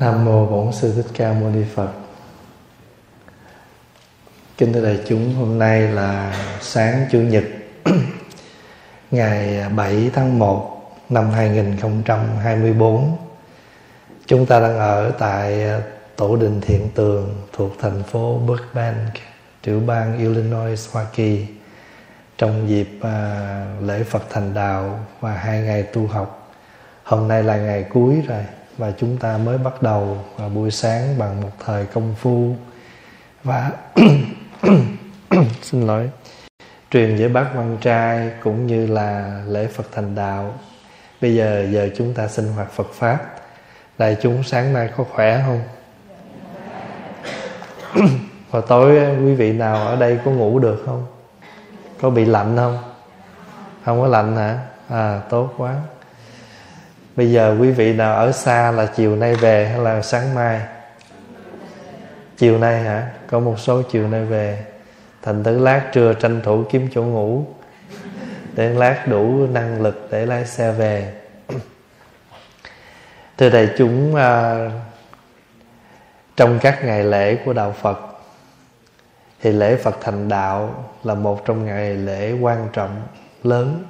Nam mô Bổn sư Thích Ca Mâu Ni Phật. Kính thưa đại chúng, hôm nay là sáng chủ nhật ngày 7 tháng 1 năm 2024. Chúng ta đang ở tại Tổ đình Thiện Tường thuộc thành phố Burbank, tiểu bang Illinois, Hoa Kỳ trong dịp à, lễ Phật Thành Đạo và hai ngày tu học. Hôm nay là ngày cuối rồi và chúng ta mới bắt đầu vào buổi sáng bằng một thời công phu. Và xin lỗi, truyền với bác quan trai cũng như là lễ Phật thành đạo. Bây giờ giờ chúng ta sinh hoạt Phật pháp. Đại chúng sáng nay có khỏe không? Và tối, quý vị nào ở đây có ngủ được không? Có bị lạnh không? Không có lạnh hả? À tốt quá bây giờ quý vị nào ở xa là chiều nay về hay là sáng mai? Chiều nay hả? Có một số chiều nay về. Thành thử lát trưa tranh thủ kiếm chỗ ngủ. Để lát đủ năng lực để lái xe về. Thưa đại chúng à, trong các ngày lễ của đạo phật thì lễ phật thành đạo là một trong ngày lễ quan trọng lớn.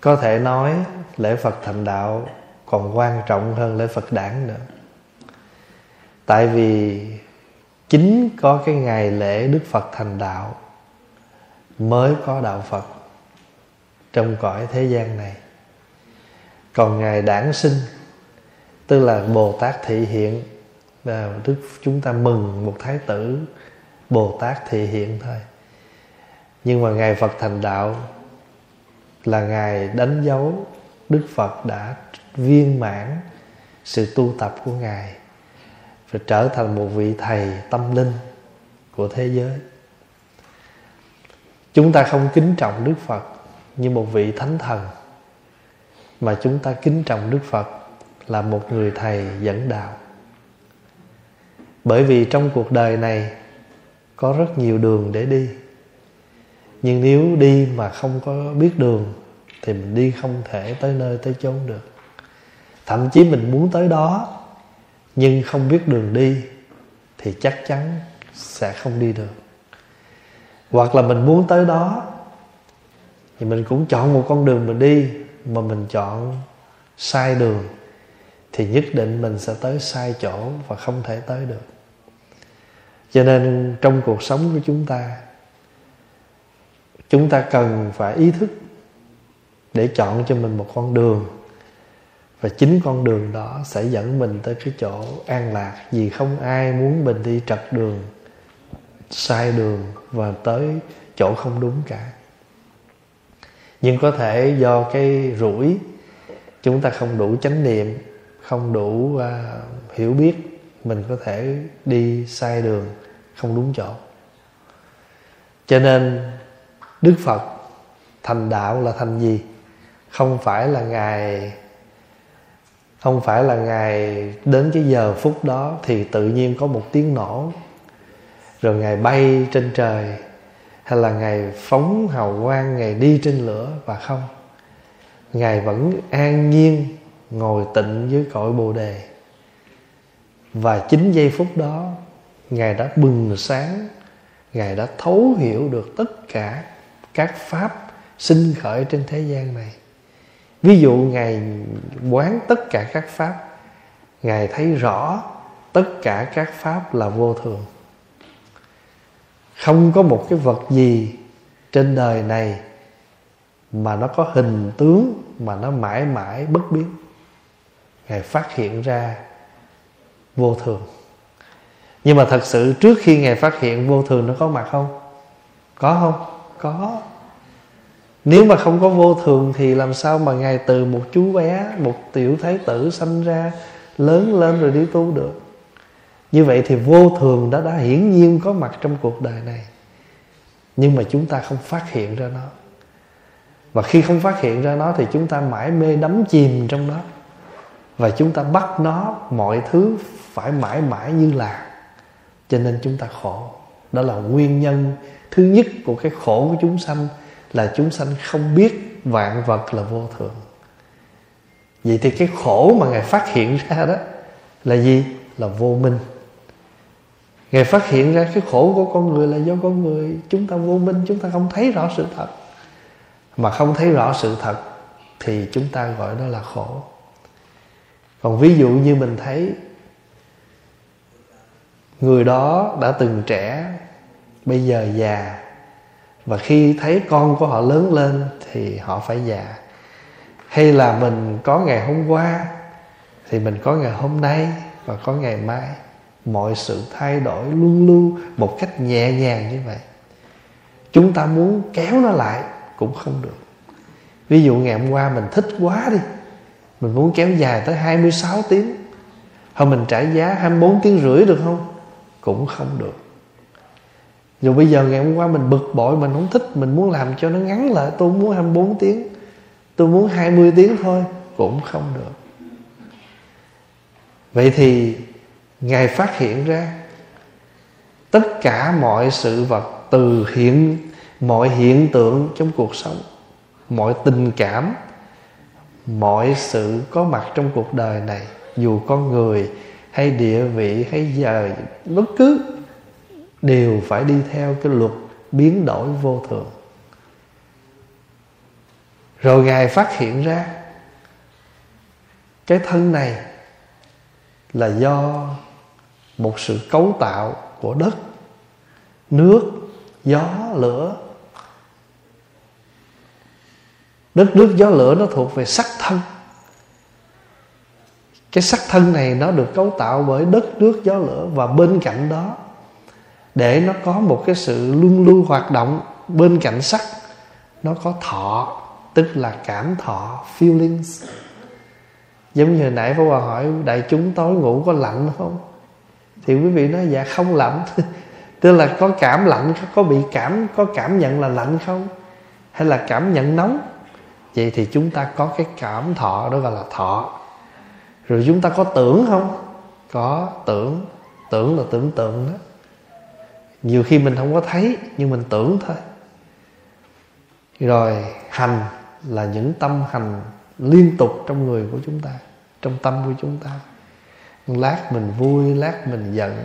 Có thể nói lễ phật thành đạo còn quan trọng hơn lễ phật đản nữa. Tại vì chính có cái ngày lễ đức phật thành đạo mới có đạo phật trong cõi thế gian này. Còn ngày đản sinh, tức là bồ tát thị hiện và đức chúng ta mừng một thái tử bồ tát thị hiện thôi. Nhưng mà ngày phật thành đạo là ngày đánh dấu đức phật đã viên mãn sự tu tập của ngài và trở thành một vị thầy tâm linh của thế giới. Chúng ta không kính trọng đức phật như một vị thánh thần, mà chúng ta kính trọng đức phật là một người thầy dẫn đạo. Bởi vì trong cuộc đời này có rất nhiều đường để đi, nhưng nếu đi mà không có biết đường thì mình đi không thể tới nơi tới chốn được. Thậm chí mình muốn tới đó, nhưng không biết đường đi, thì chắc chắn sẽ không đi được. Hoặc là mình muốn tới đó, thì mình cũng chọn một con đường mình đi, mà mình chọn sai đường, thì nhất định mình sẽ tới sai chỗ và không thể tới được. Cho nên trong cuộc sống của chúng ta chúng ta cần phải ý thức để chọn cho mình một con đường. Và chính con đường đó sẽ dẫn mình tới cái chỗ an lạc vì không ai muốn mình đi trật đường sai đường và tới chỗ không đúng cả. Nhưng có thể do cái rủi chúng ta không đủ chánh niệm không đủ uh, hiểu biết mình có thể đi sai đường không đúng chỗ. Cho nên đức phật thành đạo là thành gì? Không phải là ngài, không phải là ngài đến cái giờ phút đó thì tự nhiên có một tiếng nổ, rồi ngài bay trên trời, hay là ngài phóng hào quang, ngài đi trên lửa và không. Ngài vẫn an nhiên ngồi tịnh dưới cội bồ đề. Và chính giây phút đó, ngài đã bừng sáng, ngài đã thấu hiểu được tất cả các pháp sinh khởi trên thế gian này ví dụ ngài quán tất cả các pháp, ngài thấy rõ tất cả các pháp là vô thường. Không có một cái vật gì trên đời này mà nó có hình tướng, mà nó mãi mãi bất biến. Ngài phát hiện ra vô thường. Nhưng mà thật sự trước khi ngài phát hiện vô thường nó có mặt không? Có không? Có nếu mà không có vô thường thì làm sao mà ngài từ một chú bé, một tiểu thái tử sanh ra, lớn lên rồi đi tu được? Như vậy thì vô thường đã đã hiển nhiên có mặt trong cuộc đời này. Nhưng mà chúng ta không phát hiện ra nó. Và khi không phát hiện ra nó thì chúng ta mãi mê đắm chìm trong đó và chúng ta bắt nó, mọi thứ phải mãi mãi như là. Cho nên chúng ta khổ. Đó là nguyên nhân thứ nhất của cái khổ của chúng sanh là chúng sanh không biết vạn vật là vô thường. Vậy thì cái khổ mà ngài phát hiện ra đó là gì? Là vô minh. Ngài phát hiện ra cái khổ của con người là do con người. Chúng ta vô minh, chúng ta không thấy rõ sự thật. Mà không thấy rõ sự thật thì chúng ta gọi đó là khổ. Còn ví dụ như mình thấy, người đó đã từng trẻ, bây giờ già và khi thấy con của họ lớn lên thì họ phải già. Hay là mình có ngày hôm qua thì mình có ngày hôm nay và có ngày mai. Mọi sự thay đổi luôn luôn một cách nhẹ nhàng như vậy. Chúng ta muốn kéo nó lại cũng không được. Ví dụ ngày hôm qua mình thích quá đi, mình muốn kéo dài tới 26 tiếng. Hoặc mình trả giá 24 tiếng rưỡi được không? Cũng không được dù bây giờ ngày hôm qua mình bực bội, mình không thích, mình muốn làm cho nó ngắn lại. Tôi muốn 24 tiếng. Tôi muốn 20 tiếng thôi. Cũng không được. Vậy thì ngài phát hiện ra tất cả mọi sự vật từ hiện, mọi hiện tượng trong cuộc sống, mọi tình cảm, mọi sự có mặt trong cuộc đời này, dù con người hay địa vị hay giờ, bất cứ đều phải đi theo cái luật biến đổi vô thường. Rồi ngài phát hiện ra, cái thân này là do một sự cấu tạo của đất, nước, gió, lửa. Đất nước, gió, lửa nó thuộc về sắc thân. Cái sắc thân này nó được cấu tạo bởi đất, nước, gió, lửa và bên cạnh đó để nó có một cái sự luân lưu hoạt động bên cạnh sắc, nó có thọ, tức là cảm thọ, feelings. Giống như nãy Pháp Hòa hỏi, đại chúng tối ngủ có lạnh không? Thì quý vị nói dạ không lạnh. Tức là có cảm lạnh, có bị cảm, có cảm nhận là lạnh không? Hay là cảm nhận nóng? Vậy thì chúng ta có cái cảm thọ, đó gọi là thọ. Rồi chúng ta có tưởng không? Có tưởng. Tưởng là tưởng tượng đó nhiều khi mình không có thấy, nhưng mình tưởng thôi. Rồi, hành là những tâm hành liên tục trong người của chúng ta, trong tâm của chúng ta. Lát mình vui, lát mình giận,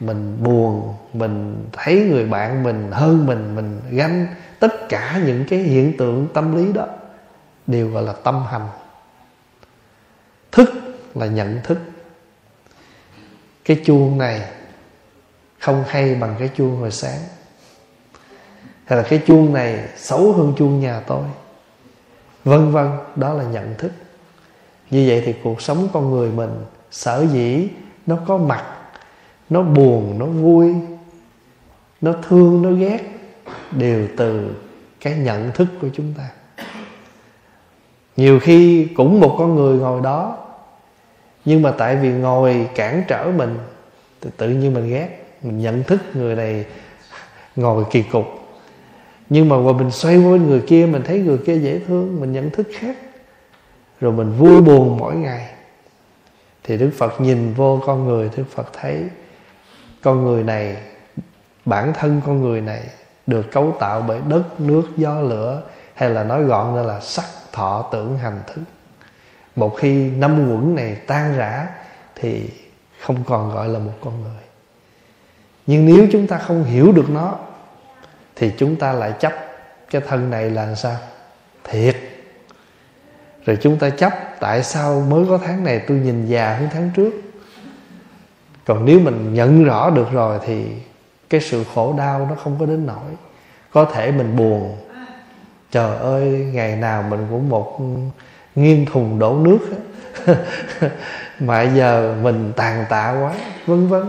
mình buồn, mình thấy người bạn mình, hơn mình mình ganh tất cả những cái hiện tượng tâm lý đó, đều gọi là tâm hành. Thức là nhận thức. Cái chuông này không hay bằng cái chuông hồi sáng. Hay là cái chuông này xấu hơn chuông nhà tôi. Vân vân, đó là nhận thức. Như vậy thì cuộc sống con người mình, sở dĩ nó có mặt, nó buồn, nó vui, nó thương, nó ghét, đều từ cái nhận thức của chúng ta. Nhiều khi cũng một con người ngồi đó, nhưng mà tại vì ngồi cản trở mình, thì tự nhiên mình ghét mình nhận thức người này ngồi kỳ cục. Nhưng mà rồi mình xoay qua bên người kia, mình thấy người kia dễ thương, mình nhận thức khác. Rồi mình vui buồn mỗi ngày. Thì đức phật nhìn vô con người, đức phật thấy con người này, bản thân con người này được cấu tạo bởi đất, nước, gió, lửa, hay là nói gọn ra là sắc, thọ, tưởng, hành, thức. Một khi năm quẩn này tan rã, thì không còn gọi là một con người nhưng nếu chúng ta không hiểu được nó, thì chúng ta lại chấp cái thân này là sao? Thiệt. Rồi chúng ta chấp tại sao mới có tháng này, tôi nhìn già hơn tháng trước. Còn nếu mình nhận rõ được rồi thì cái sự khổ đau nó không có đến nỗi. Có thể mình buồn. Trời ơi, ngày nào mình cũng một nghiêng thùng đổ nước mà giờ mình tàn tạ quá, vân vân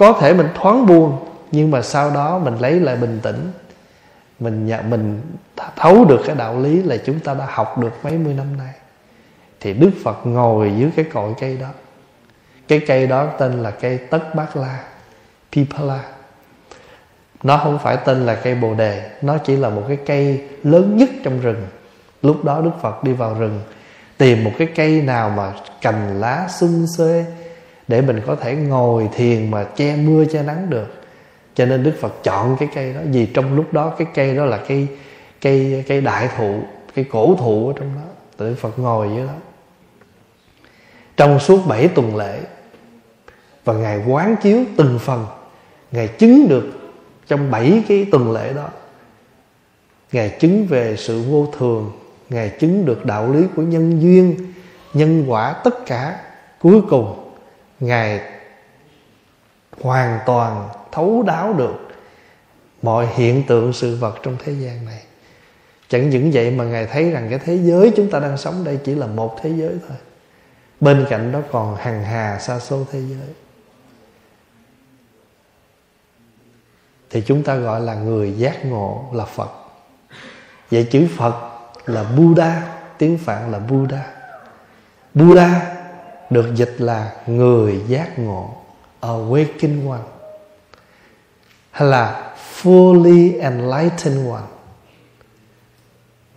có thể mình thoáng buồn, nhưng mà sau đó mình lấy lại bình tĩnh. Mình nhận mình thấu được cái đạo lý là chúng ta đã học được mấy mươi năm nay. Thì đức phật ngồi dưới cái cội cây đó. Cái cây đó tên là cây tất bát la, pipala. Nó không phải tên là cây bồ đề, nó chỉ là một cái cây lớn nhất trong rừng. Lúc đó đức phật đi vào rừng, tìm một cái cây nào mà cành lá xung xuê để mình có thể ngồi thiền mà che mưa che nắng được. Cho nên đức phật chọn cái cây đó vì trong lúc đó cái cây đó là cây cây cây đại thụ, cây cổ thụ ở trong đó. Tự phật ngồi dưới đó. Trong suốt bảy tuần lễ, và ngài quán chiếu từng phần, ngài chứng được trong bảy cái tuần lễ đó, ngài chứng về sự vô thường, ngài chứng được đạo lý của nhân duyên, nhân quả tất cả cuối cùng ngài hoàn toàn thấu đáo được mọi hiện tượng sự vật trong thế gian này. Chẳng những vậy mà ngài thấy rằng cái thế giới chúng ta đang sống đây chỉ là một thế giới thôi. Bên cạnh đó còn hằng hà xa số thế giới. Thì chúng ta gọi là người giác ngộ là phật. Vậy chữ phật là buddha, tiếng phạn là buddha. Buddha được dịch là người giác ngộ awakened one hay là fully enlightened one.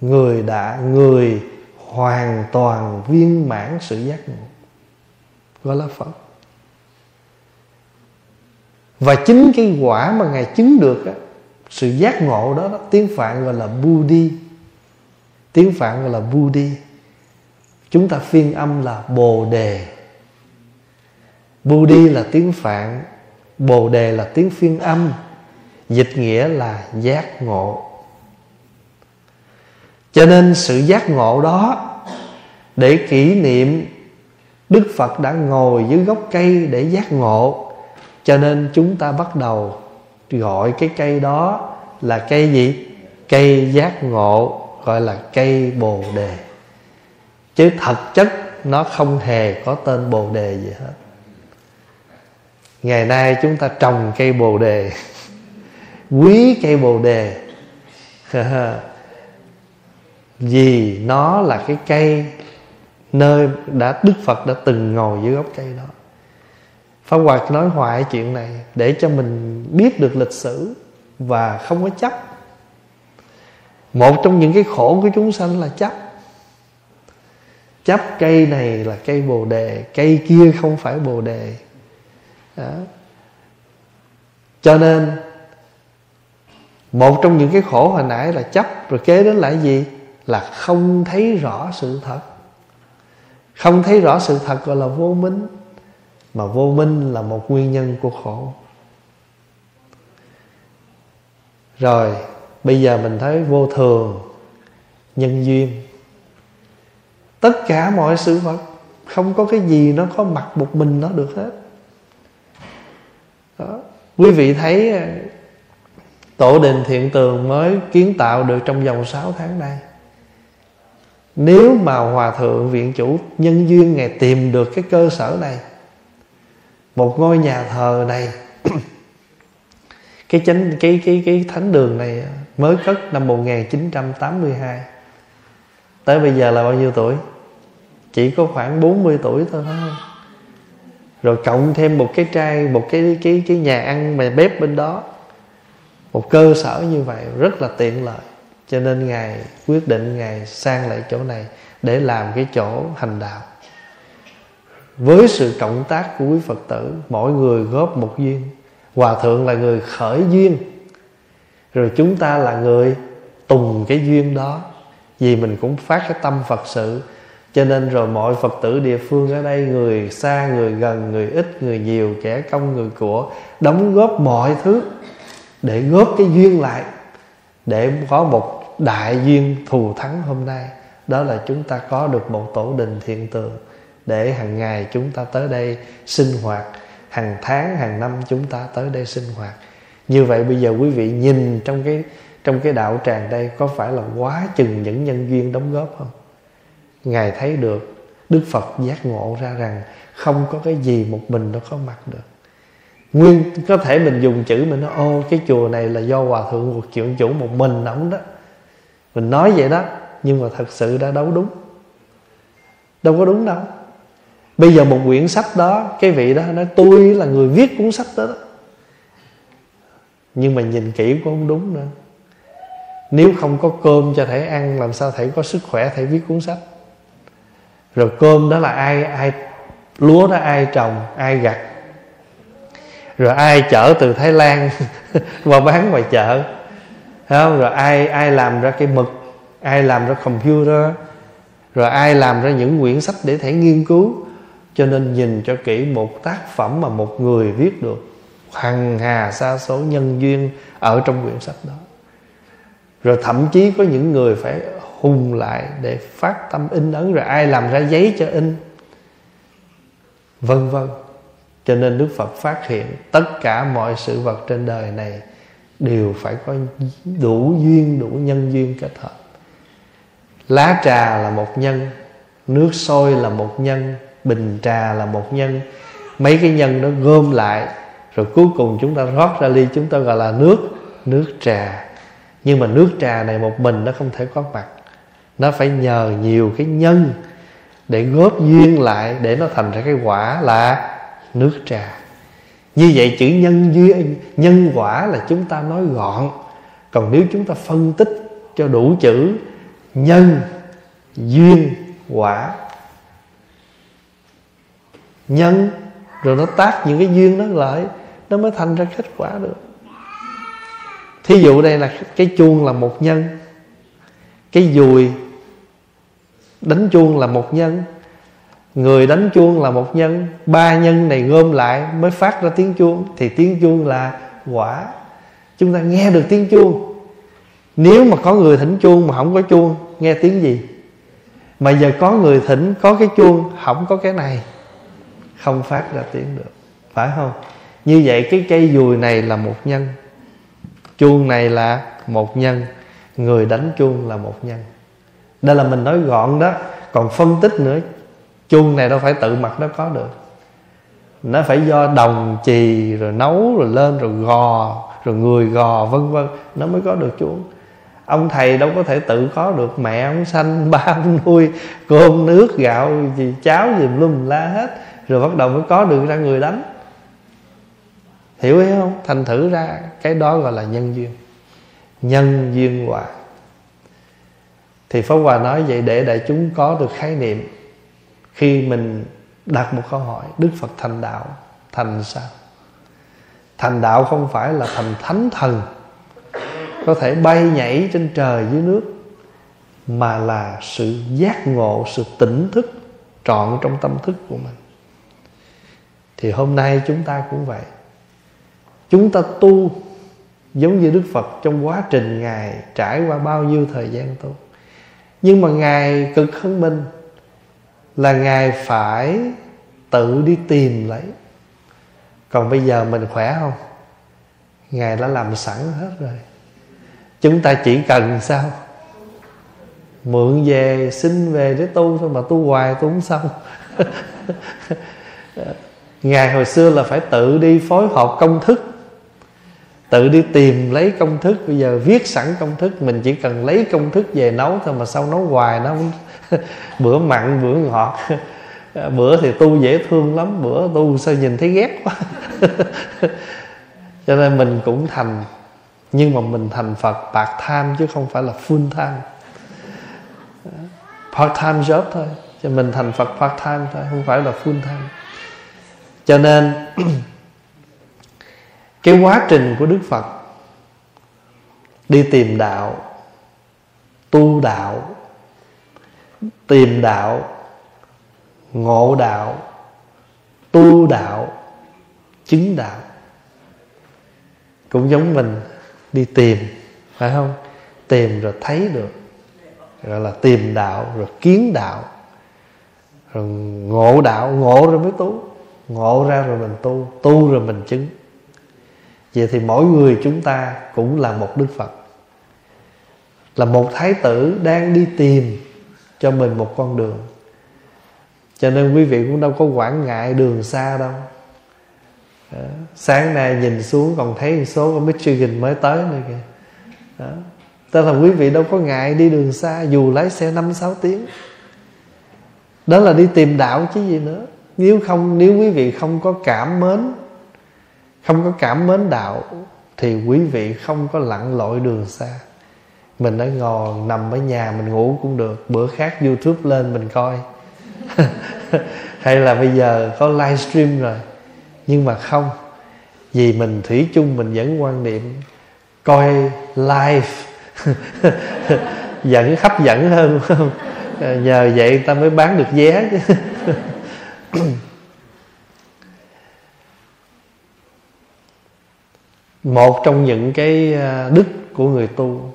Người đã người hoàn toàn viên mãn sự giác ngộ. Gọi là phật. Và chính cái quả mà ngài chứng được á, sự giác ngộ đó, đó tiếng phạn gọi là buddhi tiếng phạn gọi là buddhi chúng ta phiên âm là bồ đề. Bù đi là tiếng phạn, bồ đề là tiếng phiên âm, dịch nghĩa là giác ngộ. Cho nên sự giác ngộ đó, để kỷ niệm đức phật đã ngồi dưới gốc cây để giác ngộ, cho nên chúng ta bắt đầu gọi cái cây đó là cây gì? Cây giác ngộ, gọi là cây bồ đề chứ thật chất nó không hề có tên bồ đề gì hết ngày nay chúng ta trồng cây bồ đề, quý cây bồ đề vì nó là cái cây nơi đã đức phật đã từng ngồi dưới gốc cây đó Pháp Hòa nói hoài chuyện này để cho mình biết được lịch sử và không có chấp. Một trong những cái khổ của chúng sanh là chấp. Chấp cây này là cây bồ đề, cây kia không phải bồ đề. Đó. Cho nên một trong những cái khổ hồi nãy là chấp rồi kế đến là gì? Là không thấy rõ sự thật. Không thấy rõ sự thật gọi là vô minh mà vô minh là một nguyên nhân của khổ rồi bây giờ mình thấy vô thường nhân duyên tất cả mọi sự vật, không có cái gì nó có mặt một mình nó được hết. Đó. quý vị thấy ờ, tổ đình thiện tường mới kiến tạo được trong vòng 6 tháng nay. Nếu mà hòa thượng viện chủ nhân duyên ngày tìm được cái cơ sở này, một ngôi nhà thờ này, cái chánh, cái cái cái thánh đường này ờ, mới cất năm 1982 tới bây giờ là bao nhiêu tuổi? Chỉ có khoảng 40 tuổi thôi. Phải không rồi cộng thêm một cái trai, một cái cái cái nhà ăn mà bếp bên đó. Một cơ sở như vậy rất là tiện lợi. Cho nên ngài quyết định ngài sang lại chỗ này để làm cái chỗ hành đạo. Với sự cộng tác của quý phật tử, mỗi người góp một duyên. Hòa thượng là người khởi duyên. Rồi chúng ta là người tùng cái duyên đó. Vì mình cũng phát cái tâm phật sự cho nên rồi mọi phật tử địa phương ở đây, người xa, người gần, người ít, người nhiều, kẻ công, người của, đóng góp mọi thứ để góp cái duyên lại, để có một đại duyên thù thắng hôm nay. Đó là chúng ta có được một tổ đình thiện tường để hàng ngày chúng ta tới đây sinh hoạt, hàng tháng, hàng năm chúng ta tới đây sinh hoạt. Như vậy bây giờ quý vị nhìn trong cái trong cái đạo tràng đây có phải là quá chừng những nhân duyên đóng góp không? Ngài thấy được đức phật giác ngộ ra rằng không có cái gì một mình nó có mặt được. Nguyên có thể mình dùng chữ mình nói ô cái chùa này là do hòa thượng một chuyện chủ một mình ổng đó. Mình nói vậy đó nhưng mà thật sự đã đấu đúng. Đâu có đúng đâu. Bây giờ một quyển sách đó cái vị đó nói tôi là người viết cuốn sách đó, đó. Nhưng mà nhìn kỹ cũng không đúng nữa. Nếu không có cơm cho thể ăn làm sao thể có sức khỏe thể viết cuốn sách? Rồi cơm đó là ai ai lúa đó ai trồng, ai gặt. Rồi ai chở từ thái lan qua bán ngoài chợ. Không? rồi ai ai làm ra cái mực, ai làm ra computer. Rồi ai làm ra những quyển sách để thể nghiên cứu. Cho nên nhìn cho kỹ một tác phẩm mà một người viết được. Hằng hà xa số nhân duyên ở trong quyển sách đó. Rồi thậm chí có những người phải hùng lại để phát tâm in ấn rồi ai làm ra giấy cho in. Vân vân. Cho nên đức phật phát hiện tất cả mọi sự vật trên đời này đều phải có đủ duyên, đủ nhân duyên kết hợp. Lá trà là một nhân, nước sôi là một nhân, bình trà là một nhân. Mấy cái nhân nó gom lại, rồi cuối cùng chúng ta rót ra ly, chúng ta gọi là nước nước trà. Nhưng mà nước trà này một mình nó không thể có mặt nó phải nhờ nhiều cái nhân để góp duyên lại để nó thành ra cái quả là nước trà. Như vậy chữ nhân duyên, nhân quả là chúng ta nói gọn. Còn nếu chúng ta phân tích cho đủ chữ nhân, duyên, quả. Nhân, rồi nó tác những cái duyên đó lại, nó mới thành ra kết quả được. Thí dụ đây là cái chuông là một nhân. Cái dùi đánh chuông là một nhân. Người đánh chuông là một nhân. Ba nhân này gom lại mới phát ra tiếng chuông. Thì tiếng chuông là quả. Chúng ta nghe được tiếng chuông. Nếu mà có người thỉnh chuông mà không có chuông, nghe tiếng gì? Mà giờ có người thỉnh, có cái chuông, không có cái này, không phát ra tiếng được. Phải không? Như vậy cái cây dùi này là một nhân. Chuông này là một nhân. Người đánh chuông là một nhân đây là mình nói gọn đó, còn phân tích nữa, chuông này đâu phải tự mặt nó có được. Nó phải do đồng chì, rồi nấu, rồi lên, rồi gò, rồi người gò, vân vân, nó mới có được chuông. Ông thầy đâu có thể tự có được, mẹ ông sanh, ba ông nuôi, cơm, nước, gạo, gì, cháo, gì lum la hết, rồi bắt đầu mới có được ra người đánh. Hiểu ý không? Thành thử ra, cái đó gọi là nhân duyên. Nhân duyên quả thì pháp hòa nói vậy để đại chúng có được khái niệm khi mình đặt một câu hỏi, đức phật thành đạo, thành sao? Thành đạo không phải là thành thánh thần, có thể bay nhảy trên trời dưới nước, mà là sự giác ngộ, sự tỉnh thức, trọn trong tâm thức của mình. Thì hôm nay chúng ta cũng vậy. Chúng ta tu giống như đức phật trong quá trình ngài trải qua bao nhiêu thời gian tu? Nhưng mà ngài cực hơn mình là ngài phải tự đi tìm lấy. Còn bây giờ mình khỏe không? Ngài đã làm sẵn hết rồi. Chúng ta chỉ cần sao? Mượn về, xin về để tu thôi mà tu hoài tu không xong. Ngài hồi xưa là phải tự đi phối hợp công thức tự đi tìm lấy công thức. Bây giờ viết sẵn công thức, mình chỉ cần lấy công thức về nấu thôi mà sao nấu hoài nó bữa mặn, bữa ngọt. Bữa thì tu dễ thương lắm, bữa tu sao nhìn thấy ghét quá. Cho nên mình cũng thành, nhưng mà mình thành Phật part time chứ không phải là full time. Part time job thôi, cho mình thành Phật part time thôi, không phải là full time. Cho nên cái quá trình của Đức Phật đi tìm đạo, tu đạo, tìm đạo, ngộ đạo, tu đạo, chứng đạo. Cũng giống mình đi tìm, phải không? Tìm rồi thấy được, gọi là tìm đạo rồi kiến đạo. Rồi ngộ đạo, ngộ rồi mới tu. Ngộ ra rồi mình tu tu rồi mình chứng vậy thì mỗi người chúng ta cũng là một đức phật. Là một thái tử đang đi tìm cho mình một con đường. Cho nên quý vị cũng đâu có quản ngại đường xa đâu. Đó. sáng nay nhìn xuống còn thấy một số ở Michigan mới tới nữa kìa. Đó. Tức là quý vị đâu có ngại đi đường xa, Dù lái xe 5-6 tiếng. Đó là đi tìm đạo chứ gì nữa. Nếu không, nếu quý vị không có cảm mến không có cảm mến đạo Thì quý vị không có lặn lội đường xa. Mình đã ngồi, nằm ở nhà, mình ngủ cũng được. Bữa khác Youtube lên mình coi. Hay là bây giờ có livestream rồi. Nhưng mà không, vì mình thủy chung, mình vẫn quan niệm coi live. Vẫn hấp dẫn hơn không? Nhờ vậy ta mới bán được vé chứ. một trong những cái à, đức của người tu.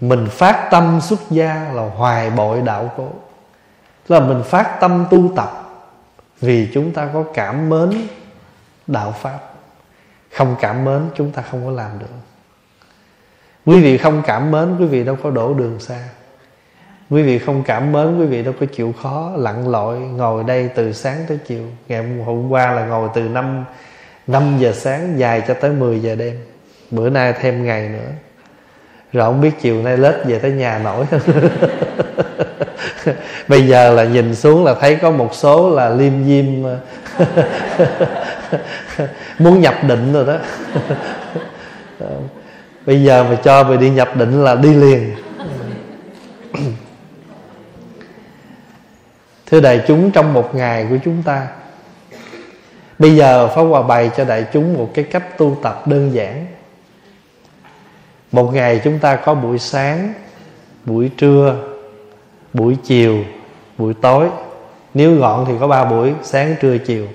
Mình phát tâm xuất gia là hoài bội đạo cố. Là mình phát tâm tu tập vì chúng ta có cảm mến đạo pháp. Không cảm mến, chúng ta không có làm được. Quý vị không cảm mến, quý vị đâu có đổ đường xa. Quý vị không cảm mến, quý vị đâu có chịu khó lặn lội ngồi đây từ sáng tới chiều. Ngày hôm qua là ngồi từ năm 5 giờ sáng dài cho tới 10 giờ đêm. Bữa nay thêm ngày nữa. Rồi không biết chiều nay lết về tới nhà nổi bây giờ là nhìn xuống là thấy có một số là liêm diêm, muốn nhập định rồi đó. Bây giờ mà cho về đi nhập định là đi liền. Thưa đại chúng, trong một ngày của chúng ta bây giờ pháp hòa bày cho đại chúng một cái cách tu tập đơn giản. Một ngày chúng ta có buổi sáng, buổi trưa, buổi chiều, buổi tối. Nếu gọn thì có ba buổi, sáng, trưa, chiều.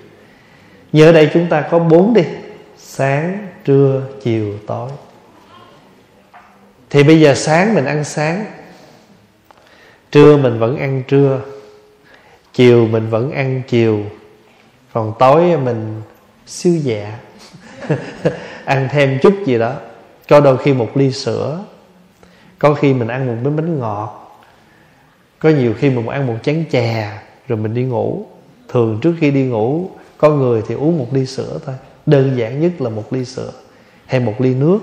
Như ở đây, chúng ta có bốn đi. Sáng, trưa, chiều, tối. Thì bây giờ sáng mình ăn sáng. Trưa mình vẫn ăn trưa. Chiều mình vẫn ăn chiều còn tối mình siêu dạ ăn thêm chút gì đó. Có đôi khi một ly sữa. Có khi mình ăn một miếng bánh ngọt. Có nhiều khi mình ăn một chén chè, rồi mình đi ngủ. Thường trước khi đi ngủ, có người thì uống một ly sữa thôi. Đơn giản nhất là một ly sữa hay một ly nước.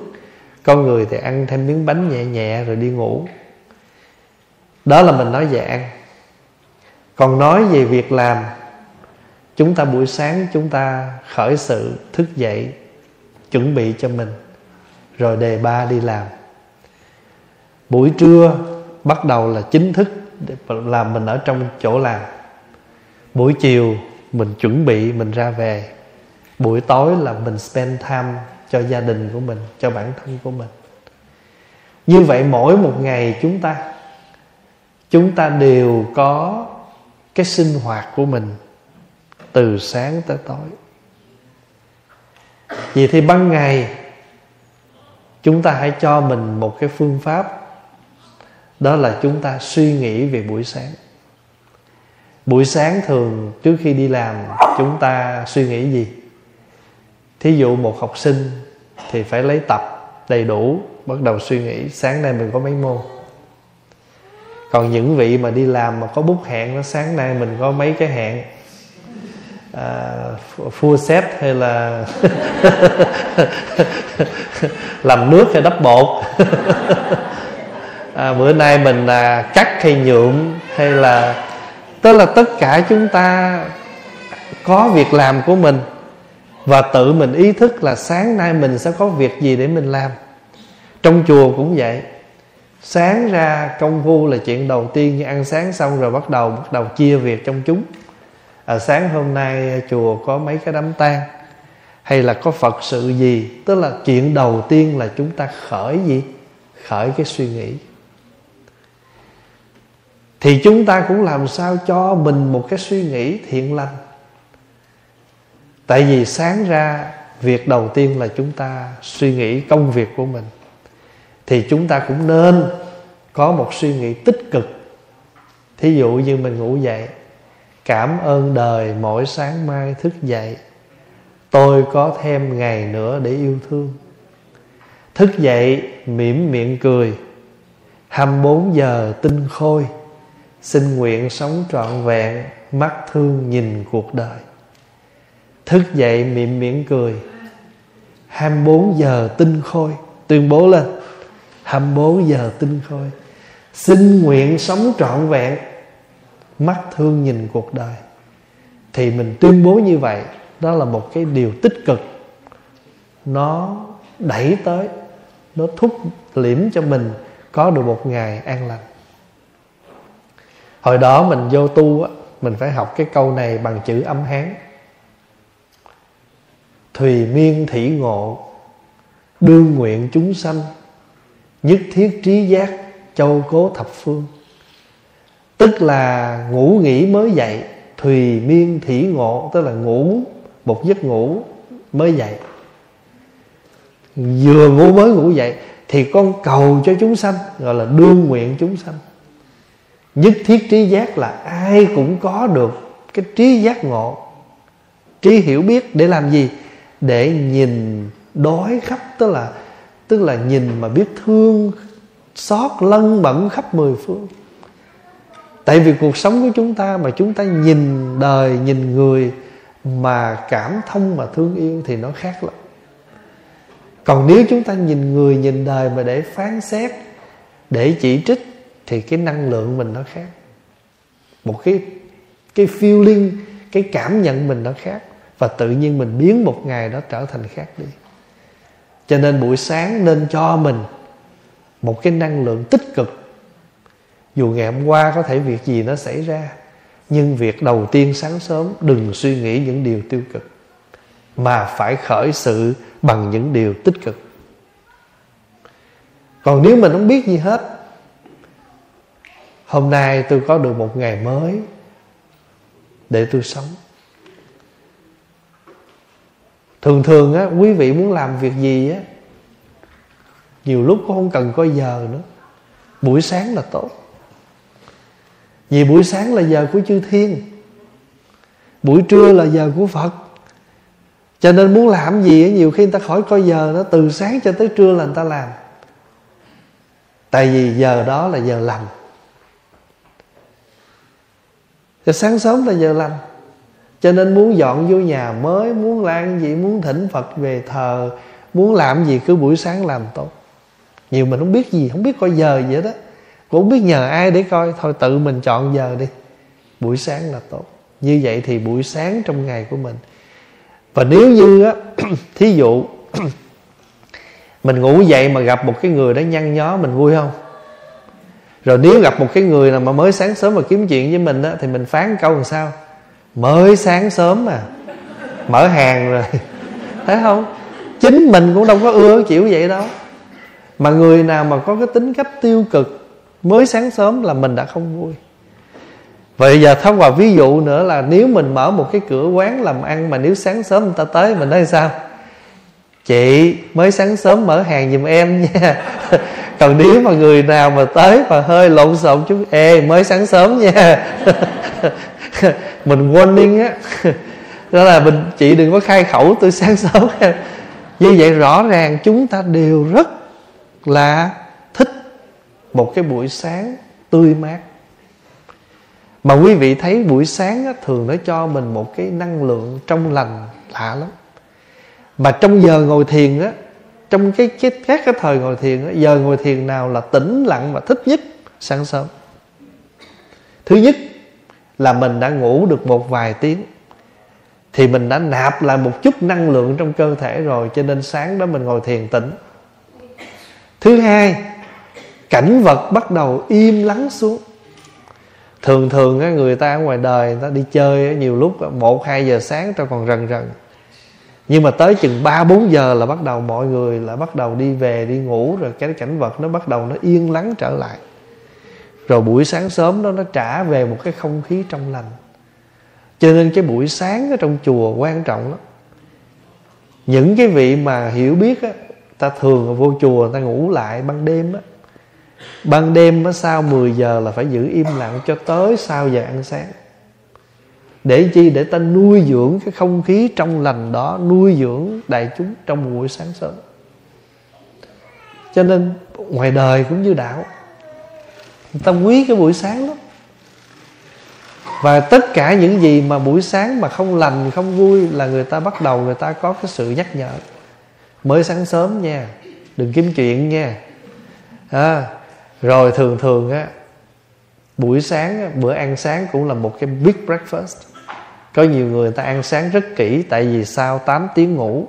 Có người thì ăn thêm miếng bánh nhẹ nhẹ rồi đi ngủ. Đó là mình nói về ăn. Còn nói về việc làm chúng ta buổi sáng chúng ta khởi sự thức dậy, chuẩn bị cho mình. Rồi đề ba đi làm. Buổi trưa bắt đầu là chính thức làm mình ở trong chỗ làm. Buổi chiều mình chuẩn bị mình ra về. Buổi tối là mình spend time cho gia đình của mình, cho bản thân của mình. Như vậy mỗi một ngày chúng ta chúng ta đều có cái sinh hoạt của mình từ sáng tới tối. Vì thì ban ngày, chúng ta hãy cho mình một cái phương pháp, đó là chúng ta suy nghĩ về buổi sáng. Buổi sáng thường trước khi đi làm, chúng ta suy nghĩ gì? Thí dụ một học sinh thì phải lấy tập đầy đủ, bắt đầu suy nghĩ sáng nay mình có mấy môn. Còn những vị mà đi làm mà có bút hẹn nó sáng nay mình có mấy cái hẹn uh, full set hay là làm nước hay đắp bột? À, bữa nay mình là cắt hay nhuộm hay là tức là tất cả chúng ta có việc làm của mình và tự mình ý thức là sáng nay mình sẽ có việc gì để mình làm. Trong chùa cũng vậy. Sáng ra công phu là chuyện đầu tiên như ăn sáng xong rồi bắt đầu bắt đầu chia việc trong chúng à, sáng hôm nay à, chùa có mấy cái đám tang. Hay là có phật sự gì? Tức là chuyện đầu tiên là chúng ta khởi gì? Khởi cái suy nghĩ. Thì chúng ta cũng làm sao cho mình một cái suy nghĩ thiện lành? Tại vì sáng ra việc đầu tiên là chúng ta suy nghĩ công việc của mình. Thì chúng ta cũng nên có một suy nghĩ tích cực. Thí dụ như mình ngủ dậy cảm ơn đời mỗi sáng mai thức dậy. Tôi có thêm ngày nữa để yêu thương. Thức dậy mỉm miệng cười. 24 giờ tinh khôi. Xin nguyện sống trọn vẹn, mắt thương nhìn cuộc đời. Thức dậy mỉm miệng cười. 24 giờ tinh khôi. Tuyên bố lên. 24 giờ tinh khôi. Xin nguyện sống trọn vẹn mắt thương nhìn cuộc đời. Thì mình tuyên bố như vậy, đó là một cái điều tích cực. Nó đẩy tới, nó thúc liễm cho mình có được một ngày an lành. Hồi đó mình vô tu á, mình phải học cái câu này bằng chữ âm hán. Thùy miên thị ngộ, đương nguyện chúng sanh, nhất thiết trí giác, châu cố thập phương tức là ngủ nghỉ mới dậy, thùy miên thỉ ngộ, tức là ngủ, một giấc ngủ mới dậy. Vừa ngủ mới ngủ dậy thì con cầu cho chúng sanh, gọi là đương nguyện chúng sanh. Nhất thiết trí giác là ai cũng có được cái trí giác ngộ, trí hiểu biết để làm gì? Để nhìn, đói khắp, tức là tức là nhìn mà biết thương, xót lân bẩn khắp mười phương tại vì cuộc sống của chúng ta mà chúng ta nhìn đời, nhìn người mà cảm thông mà thương yêu thì nó khác lắm. Còn nếu chúng ta nhìn người, nhìn đời mà để phán xét, để chỉ trích thì cái năng lượng mình nó khác. Một cái cái feeling, cái cảm nhận mình nó khác và tự nhiên mình biến một ngày đó trở thành khác đi. Cho nên buổi sáng nên cho mình một cái năng lượng tích cực dù ngày hôm qua có thể việc gì nó xảy ra, nhưng việc đầu tiên sáng sớm đừng suy nghĩ những điều tiêu cực, mà phải khởi sự bằng những điều tích cực. Còn nếu mình không biết gì hết, hôm nay tôi có được một ngày mới để tôi sống. Thường thường á, quý vị muốn làm việc gì á, nhiều lúc cũng không cần coi giờ nữa. Buổi sáng là tốt vì buổi sáng là giờ của chư thiên, buổi trưa là giờ của phật. Cho nên muốn làm gì nhiều khi người ta khỏi coi giờ nó từ sáng cho tới trưa là người ta làm. Tại vì giờ đó là giờ lành. Giờ sáng sớm là giờ lành. Cho nên muốn dọn vô nhà mới, Muốn làm gì, Muốn thỉnh Phật về thờ, Muốn làm gì cứ buổi sáng làm tốt. Nhiều mình không biết gì, Không biết coi giờ vậy đó. Cũng biết nhờ ai để coi. Thôi tự mình chọn giờ đi. Buổi sáng là tốt. Như vậy thì buổi sáng trong ngày của mình. Và nếu như á, Thí dụ, Mình ngủ dậy mà gặp một cái người đó nhăn nhó, Mình vui không? Rồi nếu gặp một cái người nào mà mới sáng sớm mà kiếm chuyện với mình á, thì mình phán câu làm sao? Mới sáng sớm mà mở hàng rồi. Thấy không? Chính mình cũng đâu có ưa chịu vậy đâu. Mà người nào mà có cái tính cách tiêu cực mới sáng sớm là mình đã không vui. Vậy giờ thông qua ví dụ nữa là nếu mình mở một cái cửa quán làm ăn mà nếu sáng sớm người ta tới mình nói sao? Chị, mới sáng sớm mở hàng giùm em nha. Còn nếu mà người nào mà tới mà hơi lộn xộn chút, ê, mới sáng sớm nha. Mình warning á. Đó là mình, chị đừng có khai khẩu tôi sáng sớm như vậy rõ ràng chúng ta đều rất là một cái buổi sáng tươi mát. Mà quý vị thấy buổi sáng á, thường nó cho mình một cái năng lượng trong lành lạ lắm. Mà trong giờ ngồi thiền á trong cái, cái các cái thời ngồi thiền á, giờ ngồi thiền nào là tĩnh lặng và thích nhất sáng sớm. Thứ nhất là mình đã ngủ được một vài tiếng thì mình đã nạp lại một chút năng lượng trong cơ thể rồi cho nên sáng đó mình ngồi thiền tĩnh. Thứ hai cảnh vật bắt đầu im lắng xuống. Thường thường người ta ở ngoài đời, người ta đi chơi nhiều lúc một, hai giờ sáng ta còn rần rần. Nhưng mà tới chừng ba, bốn giờ là bắt đầu mọi người là bắt đầu đi về, đi ngủ, rồi cái cảnh vật nó bắt đầu nó yên lắng trở lại. Rồi buổi sáng sớm đó, nó trả về một cái không khí trong lành. Cho nên cái buổi sáng ở trong chùa quan trọng lắm. Những cái vị mà hiểu biết á, ta thường vô chùa ta ngủ lại ban đêm á ban đêm sau 10 giờ là phải giữ im lặng cho tới sau giờ ăn sáng. Để chi? Để ta nuôi dưỡng cái không khí trong lành đó nuôi dưỡng đại chúng trong buổi sáng sớm. Cho nên ngoài đời cũng như đạo người ta quý cái buổi sáng lắm. Và tất cả những gì mà buổi sáng mà không lành không vui là người ta bắt đầu người ta có cái sự nhắc nhở. Mới sáng sớm nha đừng kiếm chuyện nha. À, rồi thường thường á buổi sáng bữa ăn sáng cũng là một cái big breakfast. Có nhiều người ta ăn sáng rất kỹ tại vì sau 8 tiếng ngủ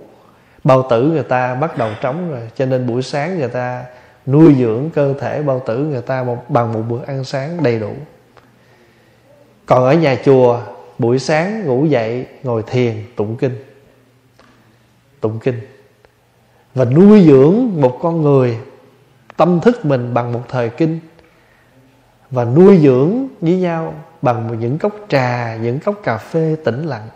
bao tử người ta bắt đầu trống rồi. Cho nên buổi sáng người ta nuôi dưỡng cơ thể bao tử người ta một, bằng một bữa ăn sáng đầy đủ. Còn ở nhà chùa buổi sáng ngủ dậy ngồi thiền tụng kinh. Tụng kinh. Và nuôi dưỡng một con người tâm thức mình bằng một thời kinh và nuôi dưỡng với nhau bằng những cốc trà, những cốc cà phê tĩnh lặng.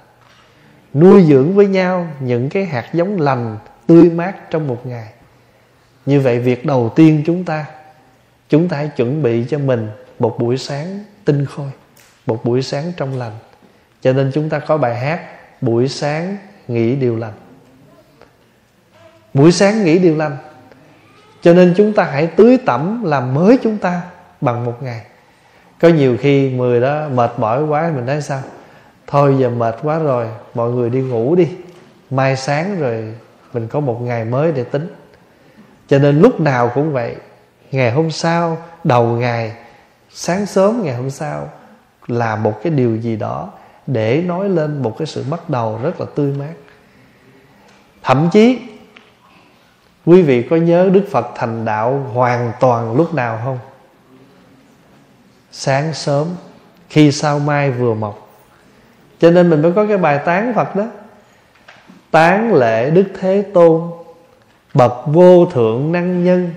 Nuôi dưỡng với nhau những cái hạt giống lành, tươi mát trong một ngày. Như vậy việc đầu tiên chúng ta chúng ta hãy chuẩn bị cho mình một buổi sáng tinh khôi, một buổi sáng trong lành. Cho nên chúng ta có bài hát buổi sáng nghĩ điều lành. Buổi sáng nghĩ điều lành cho nên chúng ta hãy tưới tẩm làm mới chúng ta bằng một ngày. Có nhiều khi người đó mệt mỏi quá, mình nói sao? Thôi giờ mệt quá rồi, mọi người đi ngủ đi. Mai sáng rồi mình có một ngày mới để tính. Cho nên lúc nào cũng vậy, ngày hôm sau, đầu ngày, sáng sớm ngày hôm sau là một cái điều gì đó để nói lên một cái sự bắt đầu rất là tươi mát. Thậm chí quý vị có nhớ đức phật thành đạo hoàn toàn lúc nào không? Sáng sớm, khi sao mai vừa mọc. Cho nên mình mới có cái bài tán phật đó. Tán lễ đức thế tôn, bậc vô thượng năng nhân,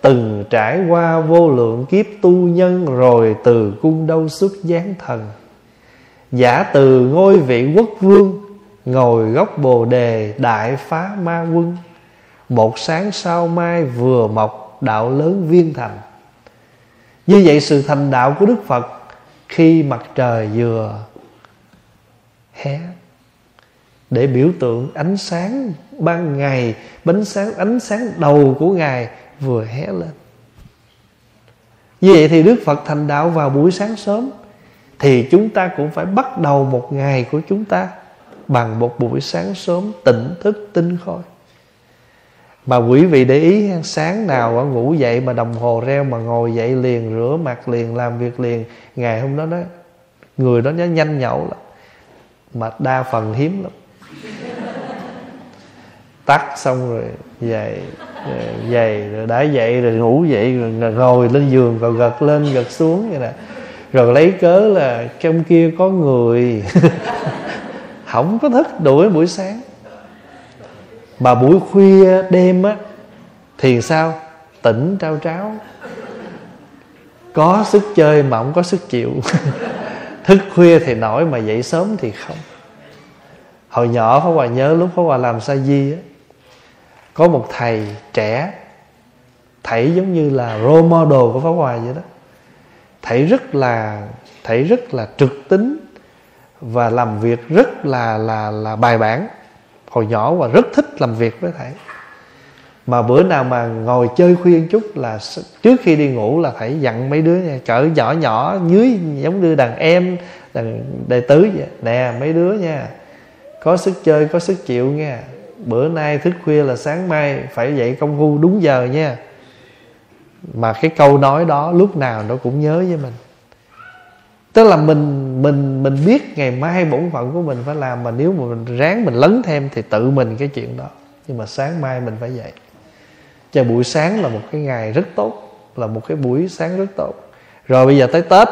từng trải qua vô lượng kiếp tu nhân rồi từ cung đâu xuất giáng thần. Giả từ ngôi vị quốc vương, ngồi góc bồ đề đại phá ma quân một sáng sau mai vừa mọc đạo lớn viên thành. Như vậy sự thành đạo của đức phật khi mặt trời vừa hé, để biểu tượng ánh sáng ban ngày, bánh sáng, ánh sáng đầu của ngài vừa hé lên. Như vậy thì đức phật thành đạo vào buổi sáng sớm, thì chúng ta cũng phải bắt đầu một ngày của chúng ta bằng một buổi sáng sớm tỉnh thức tinh khôi mà quý vị để ý, sáng nào ở ngủ dậy mà đồng hồ reo mà ngồi dậy liền, rửa mặt liền, làm việc liền, ngày hôm đó đó, người đó nó nhanh nhậu lắm, mà đa phần hiếm lắm. Tắt xong rồi, dậy dậy rồi đã dậy rồi ngủ dậy rồi ngồi lên giường, rồi gật lên, gật xuống vậy nè. Rồi lấy cớ là trong kia có người, không có thức đuổi buổi sáng mà buổi khuya, đêm á, thì sao? Tỉnh trao tráo. Có sức chơi mà không có sức chịu. Thức khuya thì nổi, mà dậy sớm thì không. Hồi nhỏ Pháp Hòa nhớ lúc Pháp Hòa làm sa di á, có một thầy trẻ, thầy giống như là role model của Pháp Hòa vậy đó. Thầy rất là, thầy rất là trực tính và làm việc rất là là là bài bản. Hồi nhỏ và rất thích làm việc với thầy mà bữa nào mà ngồi chơi khuya chút là trước khi đi ngủ là thầy dặn mấy đứa nha cỡ nhỏ nhỏ, dưới giống như đàn em, đàn, đệ tứ vậy. Nè, mấy đứa nha, có sức chơi, có sức chịu nha. Bữa nay thức khuya là sáng mai, phải dậy công phu đúng giờ nha. Mà cái câu nói đó lúc nào nó cũng nhớ với mình tức là mình mình mình biết ngày mai bổn phận của mình phải làm, mà nếu mà mình ráng mình lấn thêm thì tự mình cái chuyện đó. Nhưng mà sáng mai mình phải dậy. Cho buổi sáng là một cái ngày rất tốt, là một cái buổi sáng rất tốt. Rồi bây giờ tới tết.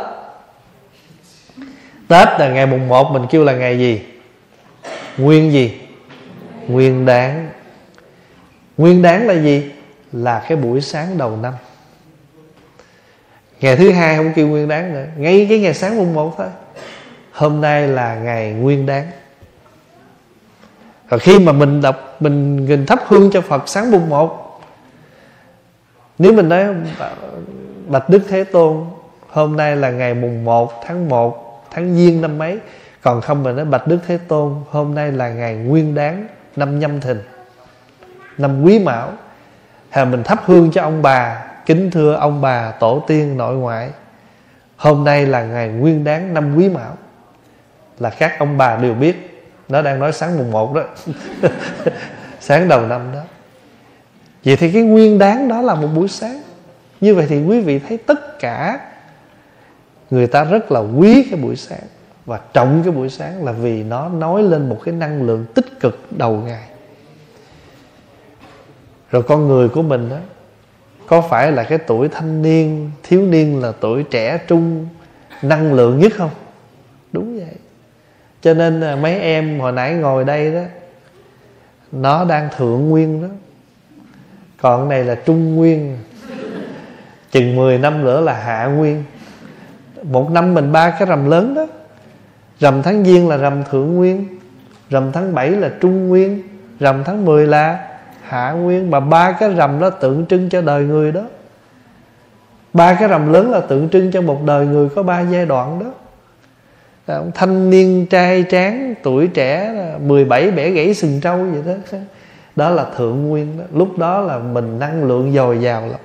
Tết là ngày mùng 1 mình kêu là ngày gì? Nguyên gì? Nguyên đáng. Nguyên đáng là gì? Là cái buổi sáng đầu năm ngày thứ hai không kêu nguyên đáng nữa. Ngay cái ngày sáng mùng một thôi. Hôm nay là ngày nguyên đáng. Và khi mà mình đọc, mình mình thắp hương cho phật sáng mùng một, nếu mình nói, bạch đức thế tôn, hôm nay là ngày mùng 1 tháng 1 tháng giêng năm mấy còn không mình nói bạch đức thế tôn, hôm nay là ngày nguyên đáng, năm nhâm thìn, năm quý mão. Hay mình thắp hương cho ông bà kính thưa ông bà, tổ tiên, nội ngoại. Hôm nay là ngày nguyên đáng năm quý mão. Là các ông bà đều biết, nó đang nói sáng mùng 1 đó. Sáng đầu năm đó. Vậy thì cái nguyên đáng đó là một buổi sáng. Như vậy thì quý vị thấy tất cả người ta rất là quý cái buổi sáng. Và trọng cái buổi sáng là vì nó nói lên một cái năng lượng tích cực đầu ngày. Rồi con người của mình đó có phải là cái tuổi thanh niên, thiếu niên là tuổi trẻ trung, năng lượng nhất không? Đúng vậy. Cho nên à, mấy em hồi nãy ngồi đây đó, nó đang thượng nguyên đó. Còn này là trung nguyên. Chừng 10 năm nữa là hạ nguyên. Một năm mình ba cái rằm lớn đó. Rằm tháng giêng là rằm thượng nguyên, rằm tháng 7 là trung nguyên, rằm tháng 10 là hạ nguyên mà ba cái rằm đó tượng trưng cho đời người đó. Ba cái rằm lớn là tượng trưng cho một đời người có ba giai đoạn đó. À, thanh niên trai tráng, tuổi trẻ 17 bẻ gãy sừng trâu vậy đó. Đó là thượng nguyên đó. lúc đó là mình năng lượng dồi dào lắm.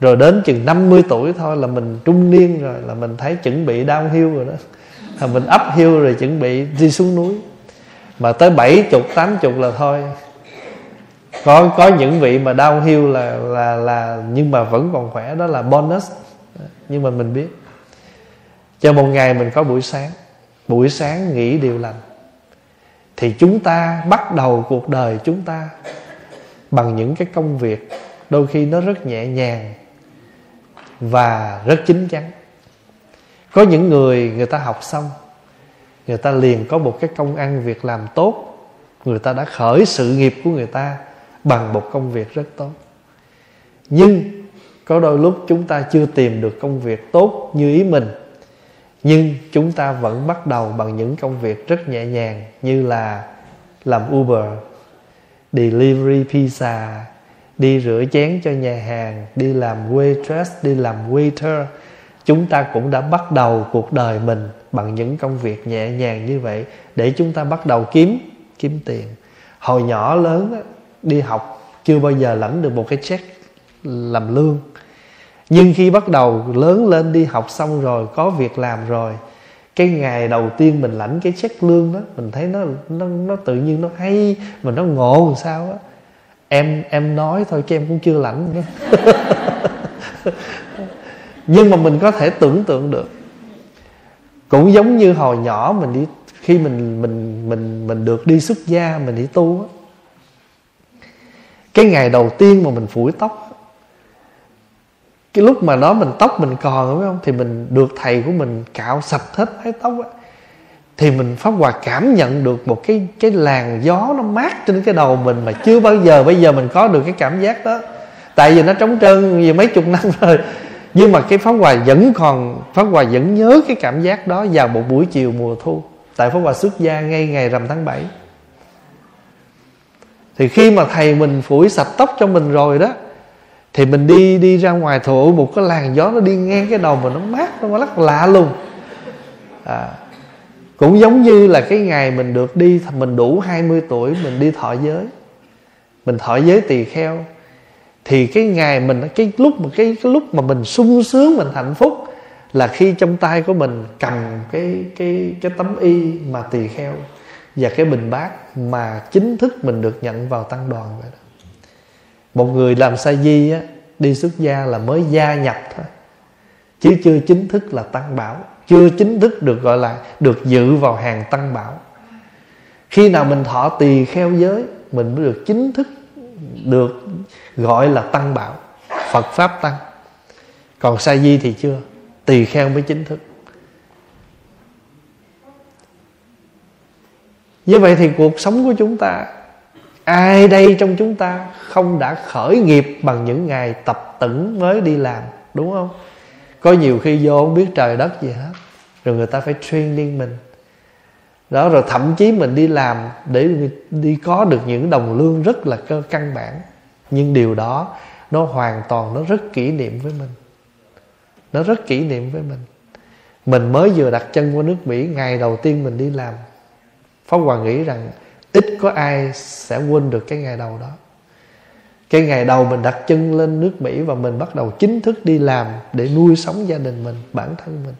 Rồi đến chừng 50 tuổi thôi là mình trung niên rồi, là mình thấy chuẩn bị đau rồi đó. Là mình ấp rồi chuẩn bị đi xuống núi. Mà tới bảy chục, tám chục là thôi có có những vị mà đau hiu là là là, nhưng mà vẫn còn khỏe, đó là bonus. Nhưng mà mình biết. Cho một ngày mình có buổi sáng. Buổi sáng nghĩ điều lành. Thì chúng ta bắt đầu cuộc đời chúng ta bằng những cái công việc đôi khi nó rất nhẹ nhàng và rất chín chắn. Có những người người ta học xong, người ta liền có một cái công ăn việc làm tốt, người ta đã khởi sự nghiệp của người ta bằng một công việc rất tốt. Nhưng có đôi lúc chúng ta chưa tìm được công việc tốt như ý mình, nhưng chúng ta vẫn bắt đầu bằng những công việc rất nhẹ nhàng như là làm uber delivery pizza, đi rửa chén cho nhà hàng, đi làm waitress, đi làm waiter. Chúng ta cũng đã bắt đầu cuộc đời mình bằng những công việc nhẹ nhàng như vậy để chúng ta bắt đầu kiếm kiếm tiền. Hồi nhỏ lớn đi học, chưa bao giờ lãnh được một cái check làm lương. Nhưng khi bắt đầu lớn lên đi học xong rồi, có việc làm rồi, cái ngày đầu tiên mình lãnh cái check lương đó, mình thấy nó nó nó tự nhiên nó hay mà nó ngộ làm sao á. Em em nói thôi chứ em cũng chưa lãnh nữa. Nhưng mà mình có thể tưởng tượng được. Cũng giống như hồi nhỏ mình đi, khi mình mình mình mình được đi xuất gia, mình đi tu á cái ngày đầu tiên mà mình phủi tóc, cái lúc mà đó mình tóc mình còn phải không? Thì mình được thầy của mình cạo sạch hết mái tóc á. Thì mình pháp hòa cảm nhận được một cái cái làn gió nó mát trên cái đầu mình mà chưa bao giờ, bây giờ mình có được cái cảm giác đó. Tại vì nó trống trơn vì mấy chục năm rồi. Nhưng mà cái pháp hòa vẫn còn, pháp hòa vẫn nhớ cái cảm giác đó vào một buổi chiều mùa thu tại pháp hòa xuất gia ngay ngày rằm tháng 7 thì khi mà thầy mình phủi sạch tóc cho mình rồi đó thì mình đi đi ra ngoài thổ một cái làn gió nó đi ngang cái đầu mà nó mát nó rất lạ luôn à, cũng giống như là cái ngày mình được đi mình đủ 20 tuổi mình đi thọ giới. Mình thọ giới tỳ kheo. Thì cái ngày mình cái lúc mà cái, cái lúc mà mình sung sướng mình hạnh phúc là khi trong tay của mình cầm cái cái cái tấm y mà tỳ kheo và cái bình bát mà chính thức mình được nhận vào tăng đoàn vậy đó. Một người làm sa di á, đi xuất gia là mới gia nhập thôi. Chứ chưa chính thức là tăng bảo, chưa chính thức được gọi là được dự vào hàng tăng bảo. Khi nào mình thọ tỳ kheo giới, mình mới được chính thức được gọi là tăng bảo, phật pháp tăng. Còn sa di thì chưa, tỳ kheo mới chính thức. Như vậy thì cuộc sống của chúng ta, ai đây trong chúng ta không đã khởi nghiệp bằng những ngày tập tửng mới đi làm, đúng không? Có nhiều khi vô không biết trời đất gì hết, rồi người ta phải training mình. Đó, rồi thậm chí mình đi làm để đi có được những đồng lương rất là cơ căn bản. Nhưng điều đó, nó hoàn toàn nó rất kỷ niệm với mình. Nó rất kỷ niệm với mình. Mình mới vừa đặt chân qua nước mỹ, ngày đầu tiên mình đi làm pháp hòa nghĩ rằng ít có ai sẽ quên được cái ngày đầu đó. Cái ngày đầu mình đặt chân lên nước mỹ và mình bắt đầu chính thức đi làm để nuôi sống gia đình mình, bản thân mình.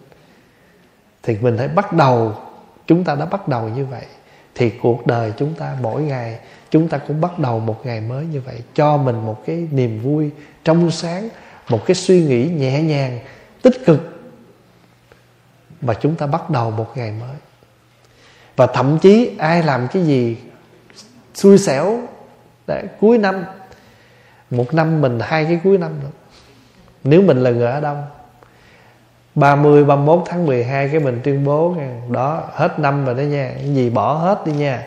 Thì mình hãy bắt đầu, chúng ta đã bắt đầu như vậy. Thì cuộc đời chúng ta mỗi ngày, chúng ta cũng bắt đầu một ngày mới như vậy, cho mình một cái niềm vui trong sáng, một cái suy nghĩ nhẹ nhàng, tích cực. Và chúng ta bắt đầu một ngày mới và thậm chí ai làm cái gì xui xẻo. Để cuối năm. Một năm mình hai cái cuối năm nữa nếu mình là người ở đông 30, 31 tháng 12 cái mình tuyên bố đó hết năm rồi đó nha. Cái gì bỏ hết đi nha.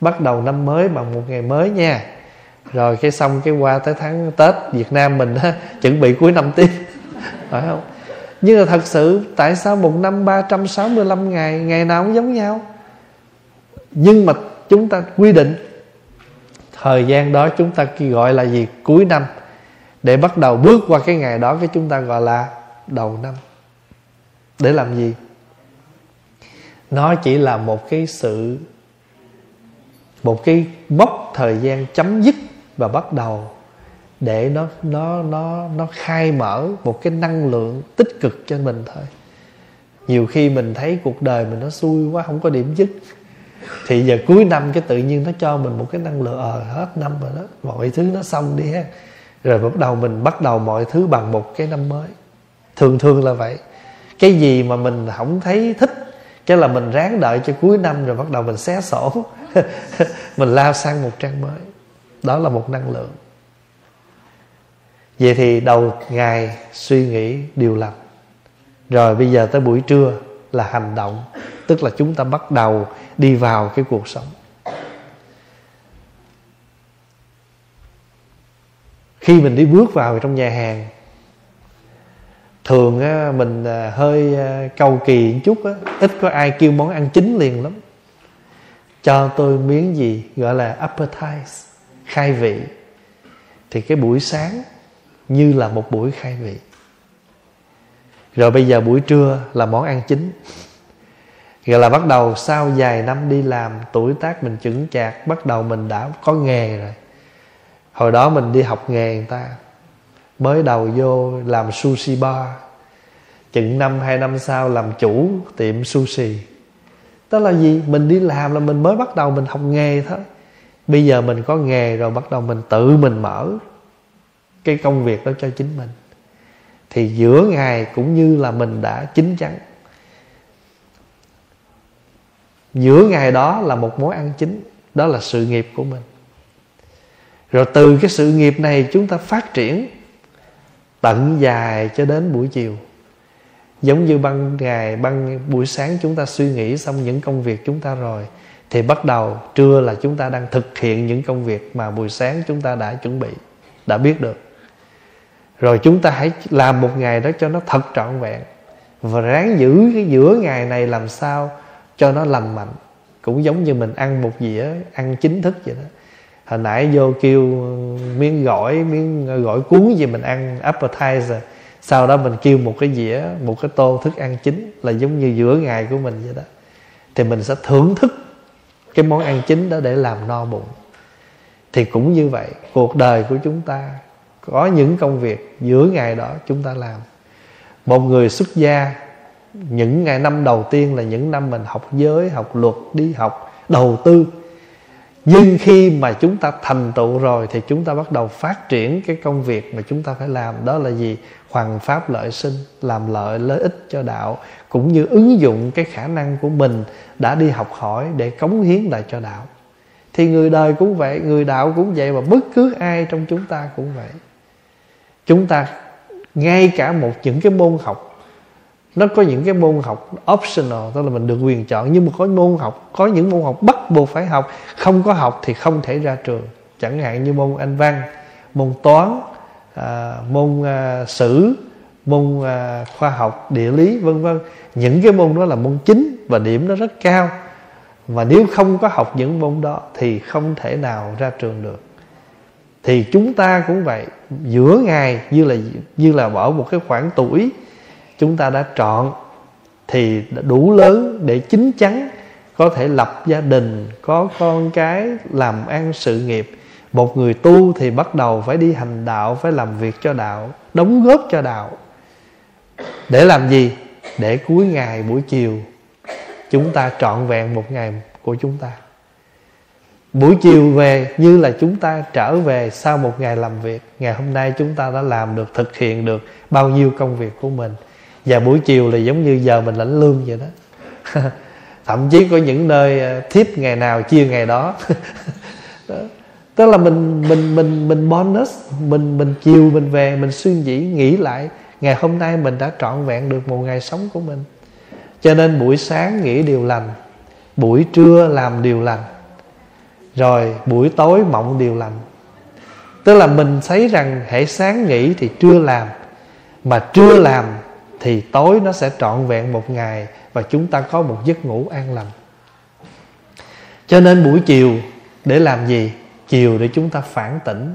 Bắt đầu năm mới bằng một ngày mới nha. Rồi cái xong cái qua tới tháng Tết Việt Nam mình á, chuẩn bị cuối năm tiếp. Phải không? Nhưng mà thật sự tại sao một năm 365 ngày ngày nào cũng giống nhau? Nhưng mà chúng ta quy định thời gian đó chúng ta gọi là gì? Cuối năm. Để bắt đầu bước qua cái ngày đó cái chúng ta gọi là đầu năm. Để làm gì? Nó chỉ là một cái sự, một cái mốc thời gian chấm dứt và bắt đầu để nó nó nó nó khai mở một cái năng lượng tích cực cho mình thôi. Nhiều khi mình thấy cuộc đời mình nó xui quá, không có điểm dứt thì giờ cuối năm cái tự nhiên nó cho mình một cái năng lượng ờ hết năm rồi đó, mọi thứ nó xong đi ha. Rồi bắt đầu mình bắt đầu mọi thứ bằng một cái năm mới. Thường thường là vậy. Cái gì mà mình không thấy thích, cái là mình ráng đợi cho cuối năm rồi bắt đầu mình xé sổ. Mình lao sang một trang mới. Đó là một năng lượng. Vậy thì đầu ngày suy nghĩ điều lành. Rồi bây giờ tới buổi trưa là hành động. Tức là chúng ta bắt đầu đi vào cái cuộc sống. Khi mình đi bước vào trong nhà hàng thường á, mình à, hơi à, cầu kỳ một chút á, ít có ai kêu món ăn chính liền lắm. Cho tôi miếng gì gọi là appetize khai vị. Thì cái buổi sáng như là một buổi khai vị. Rồi bây giờ buổi trưa là món ăn chính. Gọi là bắt đầu sau vài năm đi làm, Tuổi tác mình chững chạc, Bắt đầu mình đã có nghề rồi. Hồi đó mình đi học nghề người ta, Mới đầu vô làm sushi bar. Chừng năm, hai năm sau làm chủ tiệm sushi. Đó là gì? Mình đi làm là mình mới bắt đầu mình học nghề thôi. Bây giờ mình có nghề rồi bắt đầu mình tự mình mở Cái công việc đó cho chính mình. Thì giữa ngày cũng như là mình đã chín chắn. Giữa ngày đó là một mối ăn chính Đó là sự nghiệp của mình. Rồi từ cái sự nghiệp này chúng ta phát triển Tận dài cho đến buổi chiều. Giống như ban ngày, ban buổi sáng chúng ta suy nghĩ xong những công việc chúng ta rồi Thì bắt đầu trưa là chúng ta đang thực hiện những công việc mà buổi sáng chúng ta đã chuẩn bị Đã biết được. Rồi chúng ta hãy làm một ngày đó cho nó thật trọn vẹn Và ráng giữ cái giữa ngày này làm sao cho nó lành mạnh. Cũng giống như mình ăn một dĩa, ăn chính thức vậy đó. Hồi nãy vô kêu ừ, miếng gỏi miếng ờ, gỏi cuốn gì mình ăn, appetizer. Sau đó mình kêu một cái dĩa, một cái tô thức ăn chính là giống như giữa ngày của mình vậy đó. Thì mình sẽ thưởng thức cái món ăn chính đó để làm no bụng. Thì cũng như vậy, cuộc đời của chúng ta, có những công việc giữa ngày đó chúng ta làm. Một người xuất gia những ngày năm đầu tiên là những năm mình học giới, học luật, đi học, đầu tư. Nhưng khi mà chúng ta thành tựu rồi thì chúng ta bắt đầu phát triển cái công việc mà chúng ta phải làm. Đó là gì? Hoàng pháp lợi sinh, làm lợi lợi ích cho đạo, cũng như ứng dụng cái khả năng của mình đã đi học hỏi để cống hiến lại cho đạo. Thì người đời cũng vậy, người đạo cũng vậy và bất cứ ai trong chúng ta cũng vậy. Chúng ta, ngay cả một những cái môn học nó có những cái môn học optional tức là mình được quyền chọn. Nhưng mà có môn học có những môn học bắt buộc phải học. Không có học thì không thể ra trường. Chẳng hạn như môn anh văn môn toán à, môn à, sử môn à, khoa học địa lý vân vân. Những cái môn đó là môn chính và điểm nó rất cao. Và nếu không có học những môn đó thì không thể nào ra trường được. Thì chúng ta cũng vậy. Giữa ngày như là như là ở một cái khoảng tuổi chúng ta đã chọn thì đủ lớn để chín chắn, có thể lập gia đình, có con cái làm ăn sự nghiệp. Một người tu thì bắt đầu phải đi hành đạo, phải làm việc cho đạo, đóng góp cho đạo. Để làm gì? Để cuối ngày, buổi chiều, chúng ta trọn vẹn một ngày của chúng ta. Buổi chiều về như là chúng ta trở về sau một ngày làm việc. Ngày hôm nay chúng ta đã làm được, thực hiện được bao nhiêu công việc của mình và buổi chiều là giống như giờ mình lãnh lương vậy đó. Thậm chí có những nơi ờ, thiếp ngày nào chia ngày đó, đó. tức là mình mình mình mình bonus mình mình chiều mình về mình suy nghĩ nghĩ lại ngày hôm nay mình đã trọn vẹn được một ngày sống của mình. Cho nên buổi sáng nghĩ điều lành buổi trưa làm điều lành rồi buổi tối mộng điều lành. Tức là mình thấy rằng hãy sáng nghĩ thì trưa làm mà trưa làm thì tối nó sẽ trọn vẹn một ngày và chúng ta có một giấc ngủ an lành. Cho nên buổi chiều để làm gì? Chiều để chúng ta phản tỉnh.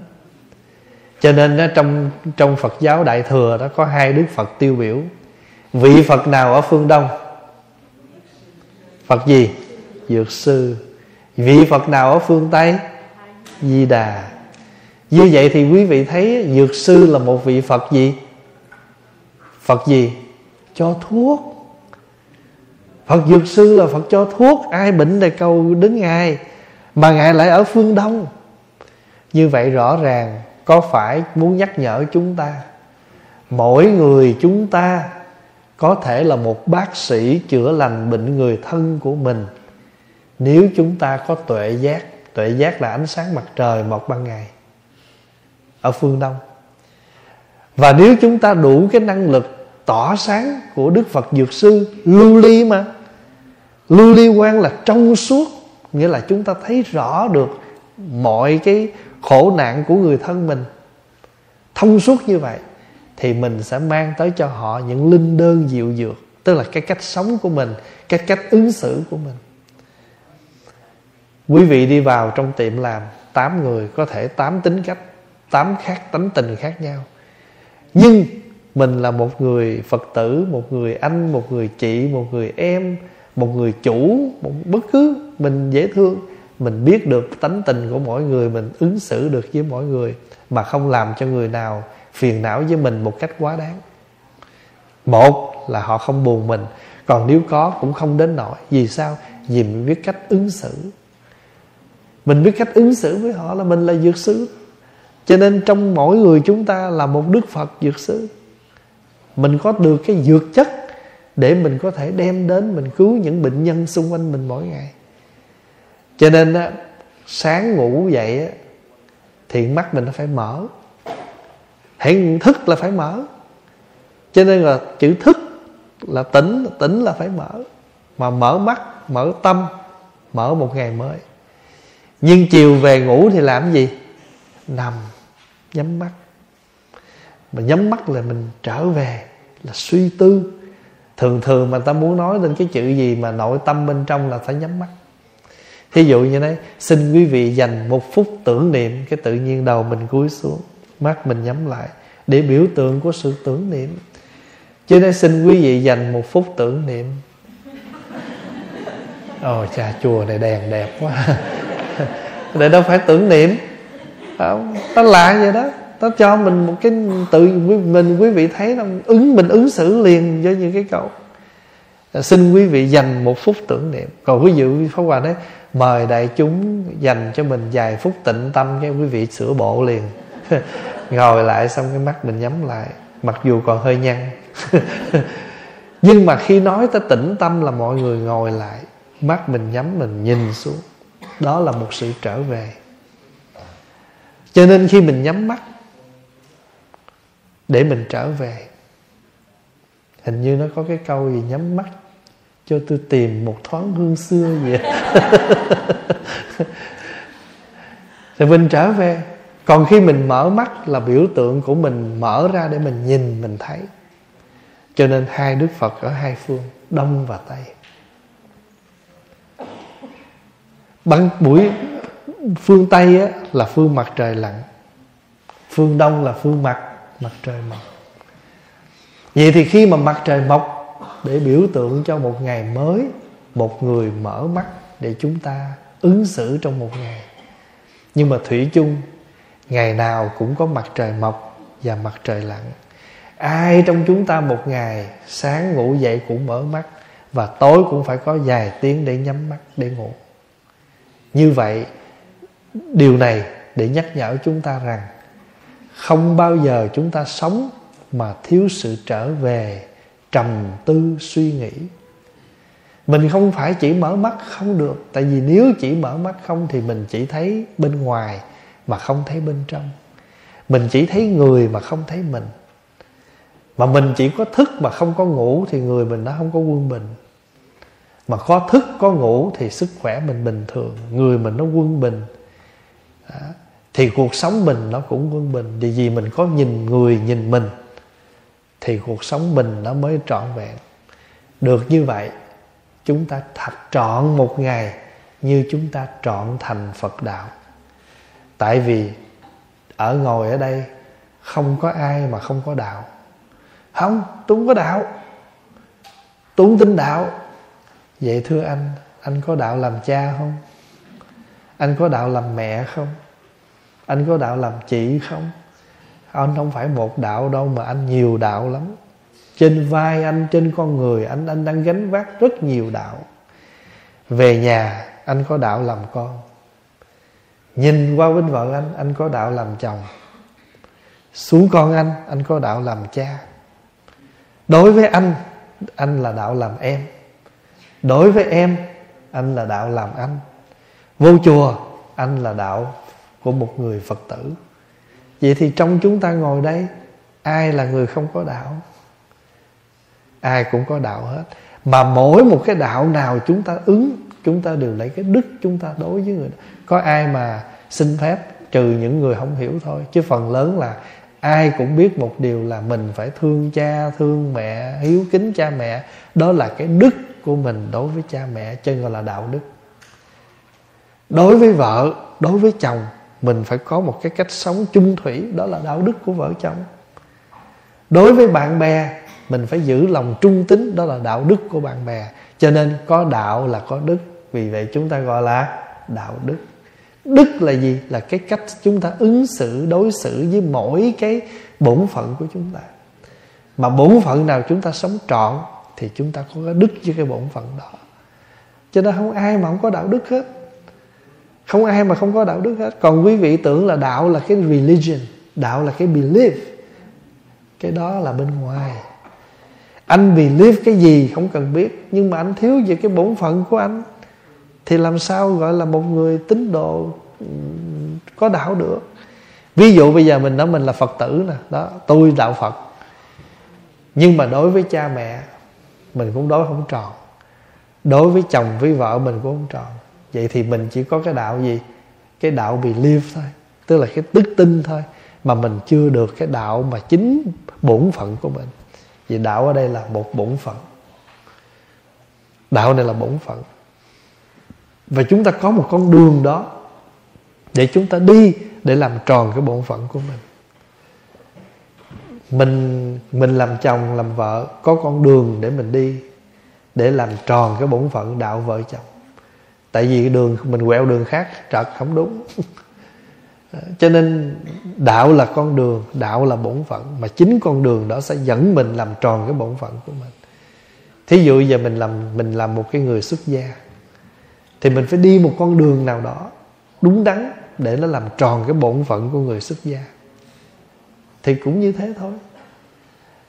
Cho nên đó, trong trong Phật giáo Đại thừa đó có hai đức Phật tiêu biểu. Vị Phật nào ở phương Đông? Phật gì? Dược sư. Vị Phật nào ở phương Tây? Di Đà. Như vậy thì quý vị thấy Dược sư là một vị Phật gì? Phật gì? Cho thuốc. Phật dược sư là Phật cho thuốc. Ai bệnh thì cầu đến Ngài, Mà Ngài lại ở phương Đông. Như vậy rõ ràng, Có phải muốn nhắc nhở chúng ta? Mỗi người chúng ta Có thể là một bác sĩ Chữa lành bệnh người thân của mình. Nếu chúng ta có tuệ giác Tuệ giác là ánh sáng mặt trời một ban ngày, Ở phương Đông. Và nếu chúng ta đủ cái năng lực tỏ sáng của Đức Phật Dược Sư lưu ly mà. Lưu ly quan là trong suốt, nghĩa là chúng ta thấy rõ được mọi cái khổ nạn của người thân mình. Thông suốt như vậy thì mình sẽ mang tới cho họ những linh đơn dịu dược, tức là cái cách sống của mình, cái cách ứng xử của mình. Quý vị đi vào trong tiệm làm, tám người có thể tám tính cách, tám khác, tánh tình khác nhau. Nhưng mình là một người phật tử, một người anh, một người chị, một người em, một người chủ, một bất cứ mình dễ thương. Mình biết được tánh tình của mỗi người, mình ứng xử được với mỗi người, mà không làm cho người nào phiền não với mình một cách quá đáng. Một là họ không buồn mình, còn nếu có cũng không đến nỗi. Vì sao? Vì mình biết cách ứng xử. Mình biết cách ứng xử với họ là mình là dược sư cho nên trong mỗi người chúng ta là một đức phật dược sư mình có được cái dược chất để mình có thể đem đến mình cứu những bệnh nhân xung quanh mình mỗi ngày. Cho nên á, sáng ngủ dậy á, thì mắt mình nó phải mở. Hãy thức là phải mở. Cho nên là chữ thức là tỉnh tỉnh là phải mở. Mà mở mắt mở tâm mở một ngày mới. Nhưng chiều về ngủ thì làm gì? Nằm nhắm mắt mà nhắm mắt là mình trở về là suy tư. Thường thường mà ta muốn nói lên cái chữ gì mà nội tâm bên trong là phải nhắm mắt. Thí dụ như thế xin quý vị dành một phút tưởng niệm cái tự nhiên đầu mình cúi xuống mắt mình nhắm lại để biểu tượng của sự tưởng niệm. Cho nên xin quý vị dành một phút tưởng niệm. Ồ oh, cha chùa này đèn đẹp quá. Để đâu phải tưởng niệm? Không nó lạ vậy đó nó cho mình một cái tự mình quý vị thấy nó ứng, mình ứng xử liền với những cái câu à, xin quý vị dành một phút tưởng niệm. Còn ví dụ pháp hòa đấy mời đại chúng dành cho mình vài phút tịnh tâm cái quý vị sửa bộ liền. Ngồi lại xong cái mắt mình nhắm lại, mặc dù còn hơi nhăn. Nhưng mà khi nói tới tĩnh tâm là mọi người ngồi lại, mắt mình nhắm mình nhìn xuống. Đó là một sự trở về. Cho nên khi mình nhắm mắt để mình trở về. Hình như nó có cái câu gì nhắm mắt cho tôi tìm một thoáng hương xưa vậy. Thì mình trở về. Còn khi mình mở mắt là biểu tượng của mình mở ra để mình nhìn mình thấy. Cho nên hai đức phật ở hai phương đông và tây. Bằng buổi phương tây á, là phương mặt trời lặn phương đông là phương mặt mặt trời mọc. Vậy thì khi mà mặt trời mọc, để biểu tượng cho một ngày mới, một người mở mắt để chúng ta ứng xử trong một ngày. Nhưng mà thủy chung, ngày nào cũng có mặt trời mọc và mặt trời lặn. Ai trong chúng ta một ngày sáng ngủ dậy cũng mở mắt và tối cũng phải có vài tiếng để nhắm mắt, để ngủ. Như vậy, điều này để nhắc nhở chúng ta rằng không bao giờ chúng ta sống mà thiếu sự trở về trầm tư suy nghĩ. Mình không phải chỉ mở mắt không được, tại vì nếu chỉ mở mắt không thì mình chỉ thấy bên ngoài mà không thấy bên trong. Mình chỉ thấy người mà không thấy mình. Mà mình chỉ có thức mà không có ngủ thì người mình nó không có quân bình. Mà có thức có ngủ thì sức khỏe mình bình thường, người mình nó quân bình. Đó thì cuộc sống mình nó cũng quân bình. Vì vì mình có nhìn người, nhìn mình, thì cuộc sống mình nó mới trọn vẹn. Được như vậy, chúng ta thật trọn một ngày như chúng ta trọn thành phật đạo. Tại vì ở ngồi ở đây không có ai mà không có đạo. Không tôi không có đạo. Tôi không tin đạo. Vậy thưa anh anh có đạo làm cha không? Anh có đạo làm mẹ không? Anh có đạo làm chị không? Anh không phải một đạo đâu mà anh nhiều đạo lắm. Trên vai anh, trên con người anh anh đang gánh vác rất nhiều đạo. Về nhà, anh có đạo làm con. Nhìn qua bên vợ anh anh có đạo làm chồng. Xuống con anh anh có đạo làm cha. Đối với anh anh là đạo làm em. Đối với em, anh là đạo làm anh. Vô chùa, anh là đạo của một người phật tử. Vậy thì trong chúng ta ngồi đây, ai là người không có đạo? Ai cũng có đạo hết. Mà mỗi một cái đạo nào chúng ta ứng, chúng ta đều lấy cái đức chúng ta đối với người đó. có ai mà xin phép trừ những người không hiểu thôi. Chứ phần lớn là ai cũng biết một điều là mình phải thương cha, thương mẹ, hiếu kính cha mẹ. Đó là cái đức của mình đối với cha mẹ chân gọi là đạo đức. Đối với vợ, đối với chồng mình phải có một cái cách sống chung thủy, đó là đạo đức của vợ chồng. Đối với bạn bè, mình phải giữ lòng trung tín, đó là đạo đức của bạn bè. Cho nên có đạo là có đức. Vì vậy chúng ta gọi là đạo đức. Đức là gì? Là cái cách chúng ta ứng xử, đối xử với mỗi cái bổn phận của chúng ta. Mà bổn phận nào chúng ta sống trọn, thì chúng ta có cái đức với cái bổn phận đó. Cho nên không ai mà không có đạo đức hết không ai mà không có đạo đức hết. Còn quý vị tưởng là đạo là cái religion, đạo là cái belief. Cái đó là bên ngoài. Anh believe cái gì không cần biết, nhưng mà anh thiếu về cái bổn phận của anh, thì làm sao gọi là một người tín đồ có đạo được? Ví dụ bây giờ mình nói mình là phật tử nè, đó, tôi đạo phật. Nhưng mà đối với cha mẹ, mình cũng đối không tròn. Đối với chồng với vợ, mình cũng không tròn vậy thì mình chỉ có cái đạo gì? Cái đạo believe thôi. Tức là cái đức tin thôi. Mà mình chưa được cái đạo mà chính bổn phận của mình. Vì đạo ở đây là một bổn phận. Đạo này là bổn phận. Và chúng ta có một con đường đó để chúng ta đi để làm tròn cái bổn phận của mình. Mình mình làm chồng, làm vợ có con đường để mình đi để làm tròn cái bổn phận đạo vợ chồng tại vì đường, mình quẹo đường khác, trật không đúng. Cho nên đạo là con đường, đạo là bổn phận, mà chính con đường đó sẽ dẫn mình làm tròn cái bổn phận của mình. Thí dụ giờ mình làm mình làm một cái người xuất gia, thì mình phải đi một con đường nào đó đúng đắn để nó làm tròn cái bổn phận của người xuất gia. Thì cũng như thế thôi.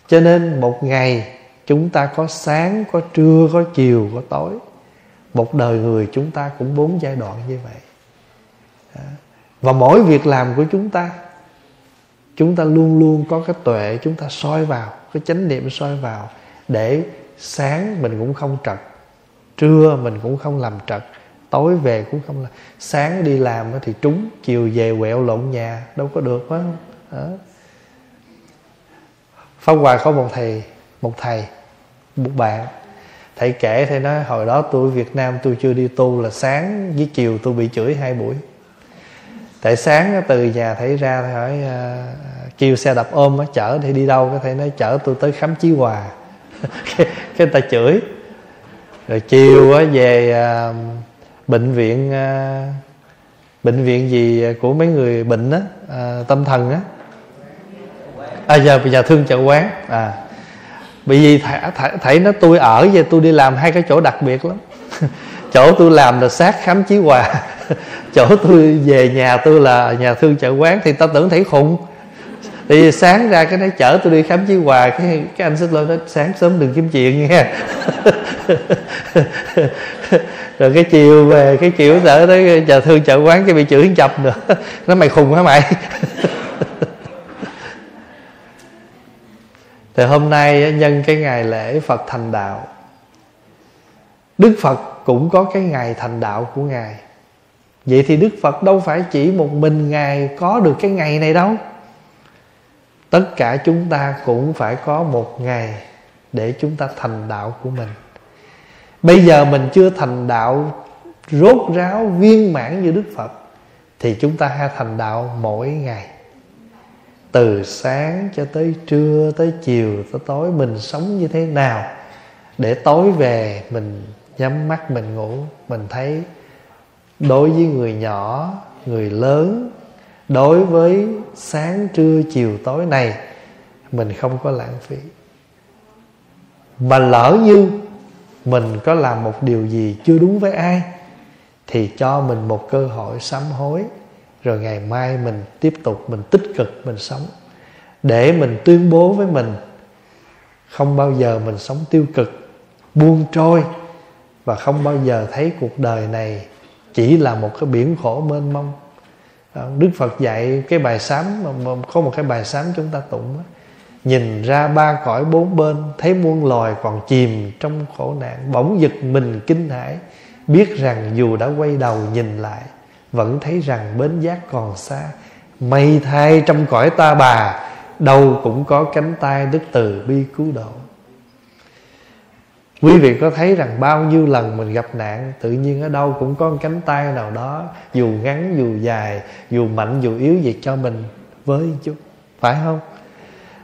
Cho nên một ngày chúng ta có sáng, có trưa, có chiều, có tối một đời người chúng ta cũng bốn giai đoạn như vậy. Và mỗi việc làm của chúng ta chúng ta luôn luôn có cái tuệ chúng ta soi vào, cái chánh niệm soi vào để sáng mình cũng không trật, trưa mình cũng không làm trật, tối về cũng không là sáng đi làm thì trúng, chiều về quẹo lộn nhà, đâu có được, phải không? Đó. Pháp Hòa có một thầy một thầy, một bạn thầy kể thầy nói hồi đó tôi ở Việt Nam tôi chưa đi tu là sáng với chiều tôi bị chửi hai buổi. Tại sáng từ nhà thầy ra thầy hỏi uh, kêu xe đập ôm chở thì đi đâu? Cái thầy nói chở tôi tới khám chí hòa. Cái, cái ta chửi. Rồi chiều về uh, bệnh viện uh, bệnh viện gì của mấy người bệnh á uh, tâm thần á. À giờ bây giờ thương chợ quán à bởi vì thầy, thầy, thầy nói tôi ở và tôi đi làm hai cái chỗ đặc biệt lắm. Chỗ tôi làm là sát khám chí hòa. Chỗ tôi về nhà tôi là nhà thương chợ quán thì tao tưởng thấy khùng. Thì sáng ra cái nó chở tôi đi khám chí hòa. Cái cái anh xích lôi nói sáng sớm đừng kiếm chuyện nghe rồi cái chiều về cái chiều sợ tới nhà thương chợ quán cái bị chửi chập nữa. Nó mày khùng hả mày. Thì hôm nay nhân cái ngày lễ Phật thành đạo, Đức Phật cũng có cái ngày thành đạo của Ngài. Vậy thì Đức Phật đâu phải chỉ một mình Ngài có được cái ngày này đâu. Tất cả chúng ta cũng phải có một ngày để chúng ta thành đạo của mình. Bây giờ mình chưa thành đạo rốt ráo viên mãn như đức phật, thì chúng ta hay thành đạo mỗi ngày từ sáng cho tới trưa, tới chiều, tới tối mình sống như thế nào? Để tối về mình nhắm mắt, mình ngủ, mình thấy đối với người nhỏ, người lớn, đối với sáng, trưa, chiều, tối này, mình không có lãng phí. Mà lỡ như mình có làm một điều gì chưa đúng với ai, thì cho mình một cơ hội sám hối rồi ngày mai mình tiếp tục, mình tích cực, mình sống. Để mình tuyên bố với mình, không bao giờ mình sống tiêu cực, buông trôi. Và không bao giờ thấy cuộc đời này chỉ là một cái biển khổ mênh mông. Đức phật dạy cái bài sám có một cái bài sám chúng ta tụng đó. nhìn ra ba cõi bốn bên, thấy muôn loài còn chìm trong khổ nạn, bỗng giật mình kinh hãi, biết rằng dù đã quay đầu nhìn lại vẫn thấy rằng bến giác còn xa. Mây thay trong cõi ta bà, đâu cũng có cánh tay đức từ bi cứu độ. Quý vị có thấy rằng bao nhiêu lần mình gặp nạn, tự nhiên ở đâu cũng có một cánh tay nào đó, dù ngắn, dù dài, dù mạnh, dù yếu gì cho mình với chút phải không?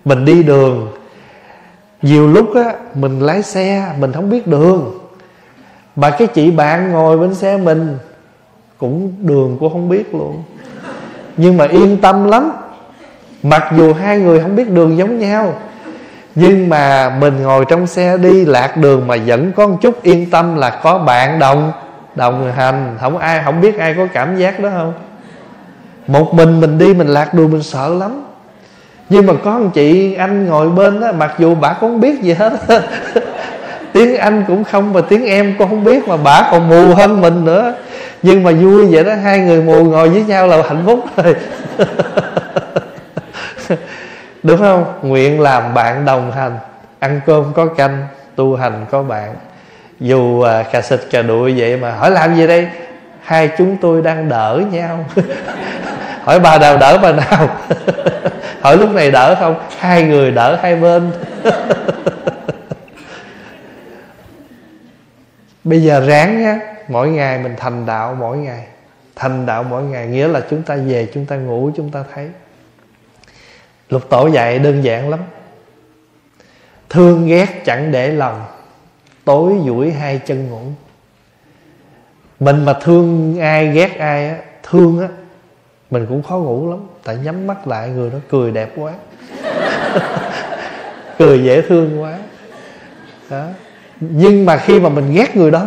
Mình đi đường, nhiều lúc á, mình lái xe, mình không biết đường. Mà cái chị bạn ngồi bên xe mình cũng đường cô không biết luôn. Nhưng mà yên tâm lắm. Mặc dù hai người không biết đường giống nhau, nhưng mà mình ngồi trong xe đi, lạc đường mà vẫn có một chút yên tâm là có bạn đồng đồng hành. Không ai, không biết ai có cảm giác đó không? Một mình mình đi, mình lạc đường, mình sợ lắm. Nhưng mà có một chị anh ngồi bên đó, mặc dù bà cũng không biết gì hết. Tiếng anh cũng không và tiếng em cũng không biết, mà bà còn mù hơn mình nữa nhưng mà vui vậy đó hai người mù ngồi với nhau là hạnh phúc rồi. Đúng không? Nguyện làm bạn đồng hành. Ăn cơm có canh tu hành có bạn. Dù à, cà xịt cà đuổi vậy mà hỏi làm gì đây? Hai chúng tôi đang đỡ nhau. Hỏi bà nào đỡ bà nào? Hỏi lúc này đỡ không? Hai người đỡ hai bên. Bây giờ ráng nhé mỗi ngày mình thành đạo mỗi ngày. Thành đạo mỗi ngày, nghĩa là chúng ta về, chúng ta ngủ, chúng ta thấy. Lục tổ dạy đơn giản lắm. Thương ghét chẳng để lòng, tối duỗi hai chân ngủ. Mình mà thương ai, ghét ai á, thương á, mình cũng khó ngủ lắm. Tại nhắm mắt lại, người đó cười đẹp quá. Cười dễ thương quá. Đó. Nhưng mà khi mà mình ghét người đó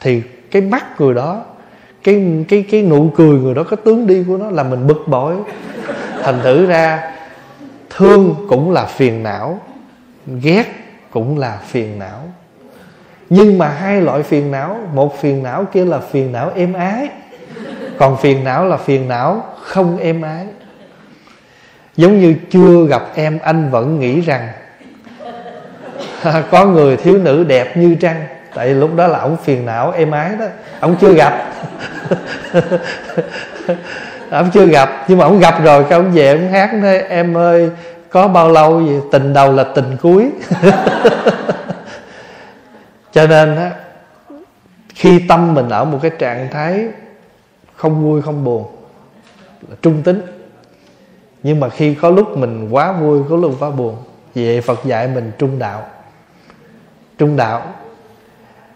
thì cái mắt người đó, cái cái cái nụ cười người đó, cái tướng đi của nó là mình bực bội. Thành thử ra, thương cũng là phiền não, ghét cũng là phiền não. Nhưng mà hai loại phiền não, một phiền não kia là phiền não êm ái, còn phiền não là phiền não không êm ái. Giống như chưa gặp em, anh vẫn nghĩ rằng, có người thiếu nữ đẹp như trăng tại lúc đó là ông phiền não, êm ái đó. Ông chưa gặp. Ông chưa gặp, nhưng mà ông gặp rồi, cái ông về ông hát nói, em ơi, có bao lâu gì tình đầu là tình cuối. Cho nên á, khi tâm mình ở một cái trạng thái không vui, không buồn, là trung tính. Nhưng mà khi có lúc mình quá vui, có lúc quá buồn vì Phật dạy mình trung đạo. Trung đạo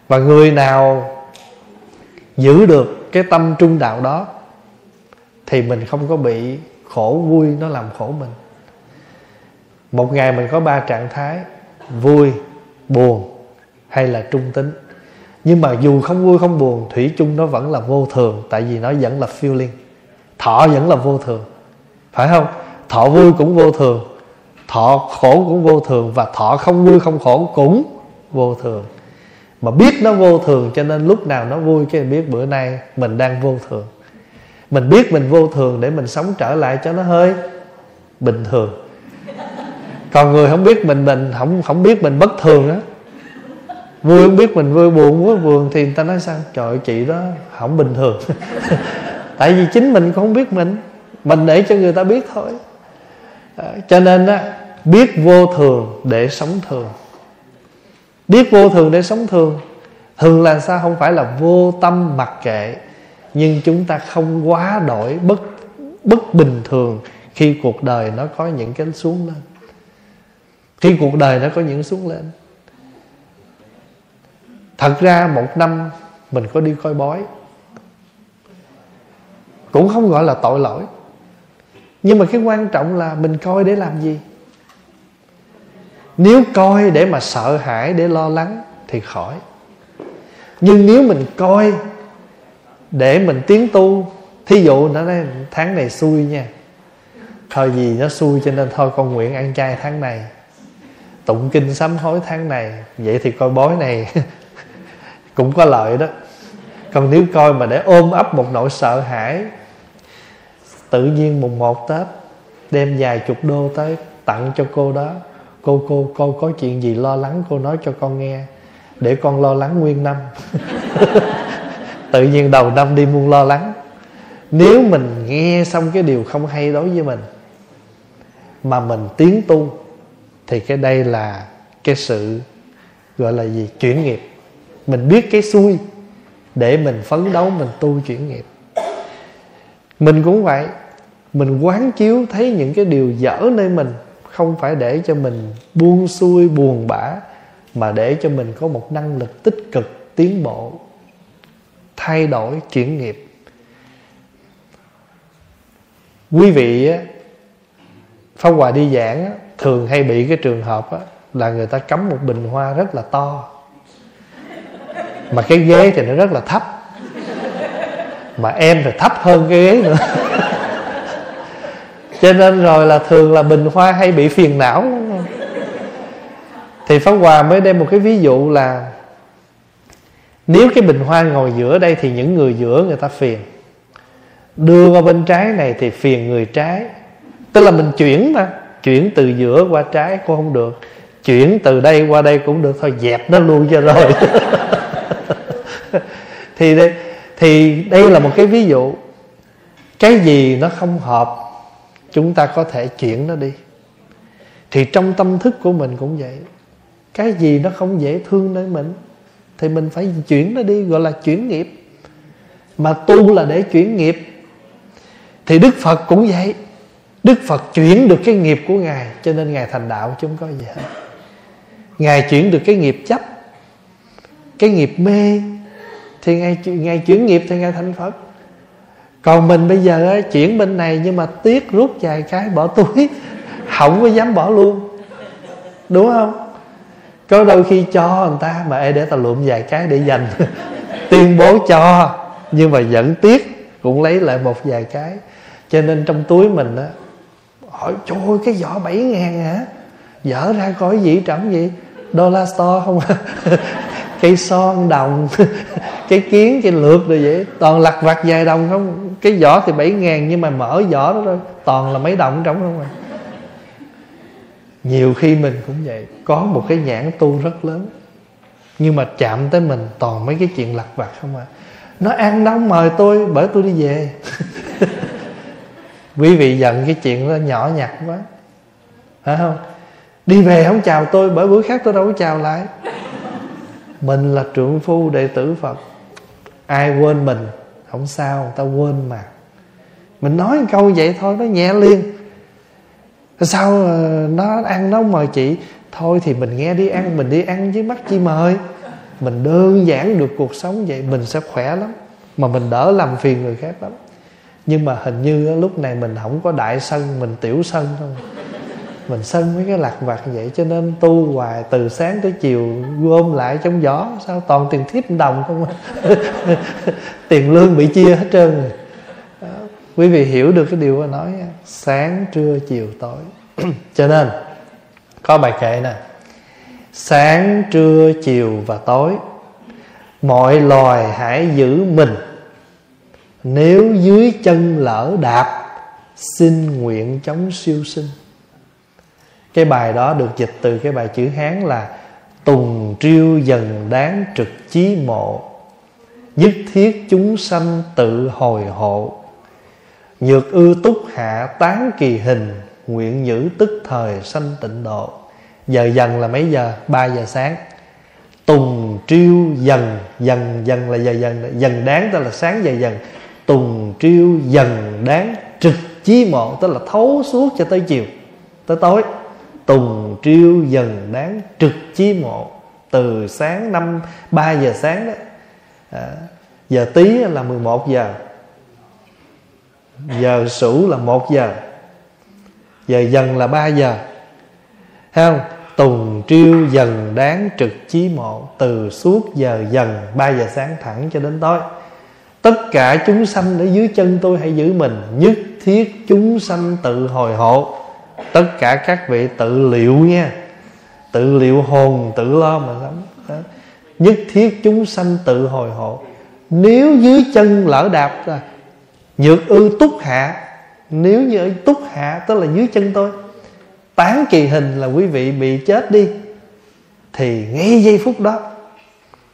và người nào giữ được cái tâm trung đạo đó thì mình không có bị khổ vui, nó làm khổ mình. Một ngày mình có ba trạng thái, vui, buồn hay là trung tính. Nhưng mà dù không vui không buồn, thủy chung nó vẫn là vô thường, tại vì nó vẫn là feeling. Thọ vẫn là vô thường, phải không? Thọ vui cũng vô thường, thọ khổ cũng vô thường, và thọ không vui không khổ cũng vô thường mà biết nó vô thường cho nên lúc nào nó vui cái biết bữa nay mình đang vô thường. Mình biết mình vô thường để mình sống trở lại cho nó hơi bình thường. Còn người không biết mình mình không không biết mình bất thường á. Vui không biết mình vui buồn quá buồn thì người ta nói sao? Trời chị đó không bình thường. Tại vì chính mình cũng không biết mình. Mình để cho người ta biết thôi. À, cho nên á biết vô thường để sống thường biết vô thường để sống thường. Thường là sao? Không phải là vô tâm mặc kệ, nhưng chúng ta không quá đổi bất bất bình thường khi cuộc đời nó có những cái xuống lên. Khi cuộc đời nó có những xuống lên. Thật ra một năm mình có đi coi bói. Cũng không gọi là tội lỗi. Nhưng mà cái quan trọng là mình coi để làm gì? Nếu coi để mà sợ hãi, để lo lắng thì khỏi. Nhưng nếu mình coi để mình tiến tu, thí dụ nó nói tháng này xui nha. Thôi gì nó xui cho nên thôi con nguyện ăn chay tháng này. Tụng kinh sám hối tháng này. Vậy thì coi bói này cũng có lợi đó. Còn nếu coi mà để ôm ấp một nỗi sợ hãi, tự nhiên mùng một tết đem vài chục đô tới tặng cho cô đó cô cô cô có chuyện gì lo lắng? Cô nói cho con nghe. Để con lo lắng nguyên năm. Tự nhiên đầu năm đi muôn lo lắng. Nếu mình nghe xong cái điều không hay đối với mình, mà mình tiến tu, thì cái đây là cái sự gọi là gì? Chuyển nghiệp. Mình biết cái xui để mình phấn đấu, mình tu chuyển nghiệp. Mình cũng vậy. Mình quán chiếu thấy những cái điều dở nơi mình không phải để cho mình buông xuôi, buồn bã, mà để cho mình có một năng lực tích cực, tiến bộ, thay đổi, chuyển nghiệp. Quý vị phong Hòa đi giảng thường hay bị cái trường hợp là người ta cắm một bình hoa rất là to. Mà cái ghế thì nó rất là thấp. Mà em thì thấp hơn cái ghế nữa cho nên rồi là thường là bình hoa hay bị phiền não. Thì pháp hòa mới đem một cái ví dụ là nếu cái bình hoa ngồi giữa đây thì những người giữa người ta phiền. Đưa qua bên trái này thì phiền người trái. Tức là mình chuyển mà chuyển từ giữa qua trái cũng không được. Chuyển từ đây qua đây cũng được thôi dẹp nó luôn cho rồi. Thì đây, thì đây là một cái ví dụ. Cái gì nó không hợp chúng ta có thể chuyển nó đi. Thì trong tâm thức của mình cũng vậy. Cái gì nó không dễ thương nơi mình, thì mình phải chuyển nó đi, gọi là chuyển nghiệp. Mà tu là để chuyển nghiệp. Thì đức phật cũng vậy. Đức phật chuyển được cái nghiệp của ngài, cho nên ngài thành đạo, chứ không có gì hết. Ngài chuyển được cái nghiệp chấp, cái nghiệp mê, thì ngài ngài chuyển nghiệp thì ngài thành phật còn mình bây giờ chuyển bên này nhưng mà tiếc rút vài cái bỏ túi, không có dám bỏ luôn. Đúng không? Có đôi khi cho người ta mà ê, để tao lượm vài cái để dành tuyên bố cho. Nhưng mà vẫn tiếc, cũng lấy lại một vài cái. Cho nên trong túi mình á, hỏi, trời ơi, cái giỏ bảy ngàn hả? Dở ra coi gì trẫm gì dollar store không? cây son đồng cái kiến cái lược rồi vậy. Toàn lặt vặt vài đồng không? Cái vỏ thì bảy ngàn nhưng mà mở vỏ đó thôi, toàn là mấy đồng trong không à? Nhiều khi mình cũng vậy. Có một cái nhãn tu rất lớn nhưng mà chạm tới mình toàn mấy cái chuyện lặt vặt không à? Nó ăn đâu mời tôi bởi tôi đi về. Quý vị giận cái chuyện đó nhỏ nhặt quá. Phải không? Đi về không chào tôi bởi bữa khác tôi đâu có chào lại mình là trượng phu đệ tử phật. Ai quên mình không sao ta quên mà. Mình nói một câu vậy thôi, nó nhẹ liền. Sao ờ, nó ăn nó mời chị? Thôi thì mình nghe đi ăn, mình đi ăn với mắt chi mời. Mình đơn giản được cuộc sống vậy, mình sẽ khỏe lắm. Mà mình đỡ làm phiền người khác lắm. Nhưng mà hình như lúc này mình không có đại sân, mình tiểu sân thôi mình sân mấy cái lạc vặt vậy cho nên tu hoài từ sáng tới chiều gom lại trong gió. Sao toàn tiền thiếp đồng không à? tiền lương bị chia hết trơn rồi. Đó. quý vị hiểu được cái điều mà nói sáng, trưa, chiều, tối. Cho nên, có bài kệ nè. Sáng, trưa, chiều và tối, mọi loài hãy giữ mình. Nếu dưới chân lỡ đạp, xin nguyện chống siêu sinh cái bài đó được dịch từ cái bài chữ hán là tùng triêu dần đáng trực chí mộ, nhất thiết chúng sanh tự hồi hộ. Nhược ư túc hạ tán kỳ hình, nguyện giữ tức thời sanh tịnh độ. Giờ dần là mấy giờ? 3 giờ sáng. Tùng triêu dần dần dần là giờ dần dần đáng tức là sáng giờ dần. Tùng triêu dần đáng trực chí mộ, tức là thấu suốt cho tới chiều, tới tối tùng triêu dần đáng trực chí mộ. Từ sáng năm ba giờ sáng đó. À, giờ tí là 11 giờ. Giờ sủ là 1 giờ. Giờ dần là 3 giờ. Thấy không? Tùng triêu dần đáng trực chí mộ. Từ suốt giờ dần 3 giờ sáng thẳng cho đến tối. Tất cả chúng sanh ở dưới chân tôi hãy giữ mình. Nhất thiết chúng sanh tự hồi hộ. Tất cả các vị tự liệu nha. Tự liệu hồn, tự lo mà lắm. Nhất thiết chúng sanh tự hồi hộ. Nếu dưới chân lỡ đạp là Nhược ư túc hạ. Nếu như ở túc hạ, Tức là dưới chân tôi, Tán kỳ hình là quý vị bị chết đi, Thì ngay giây phút đó,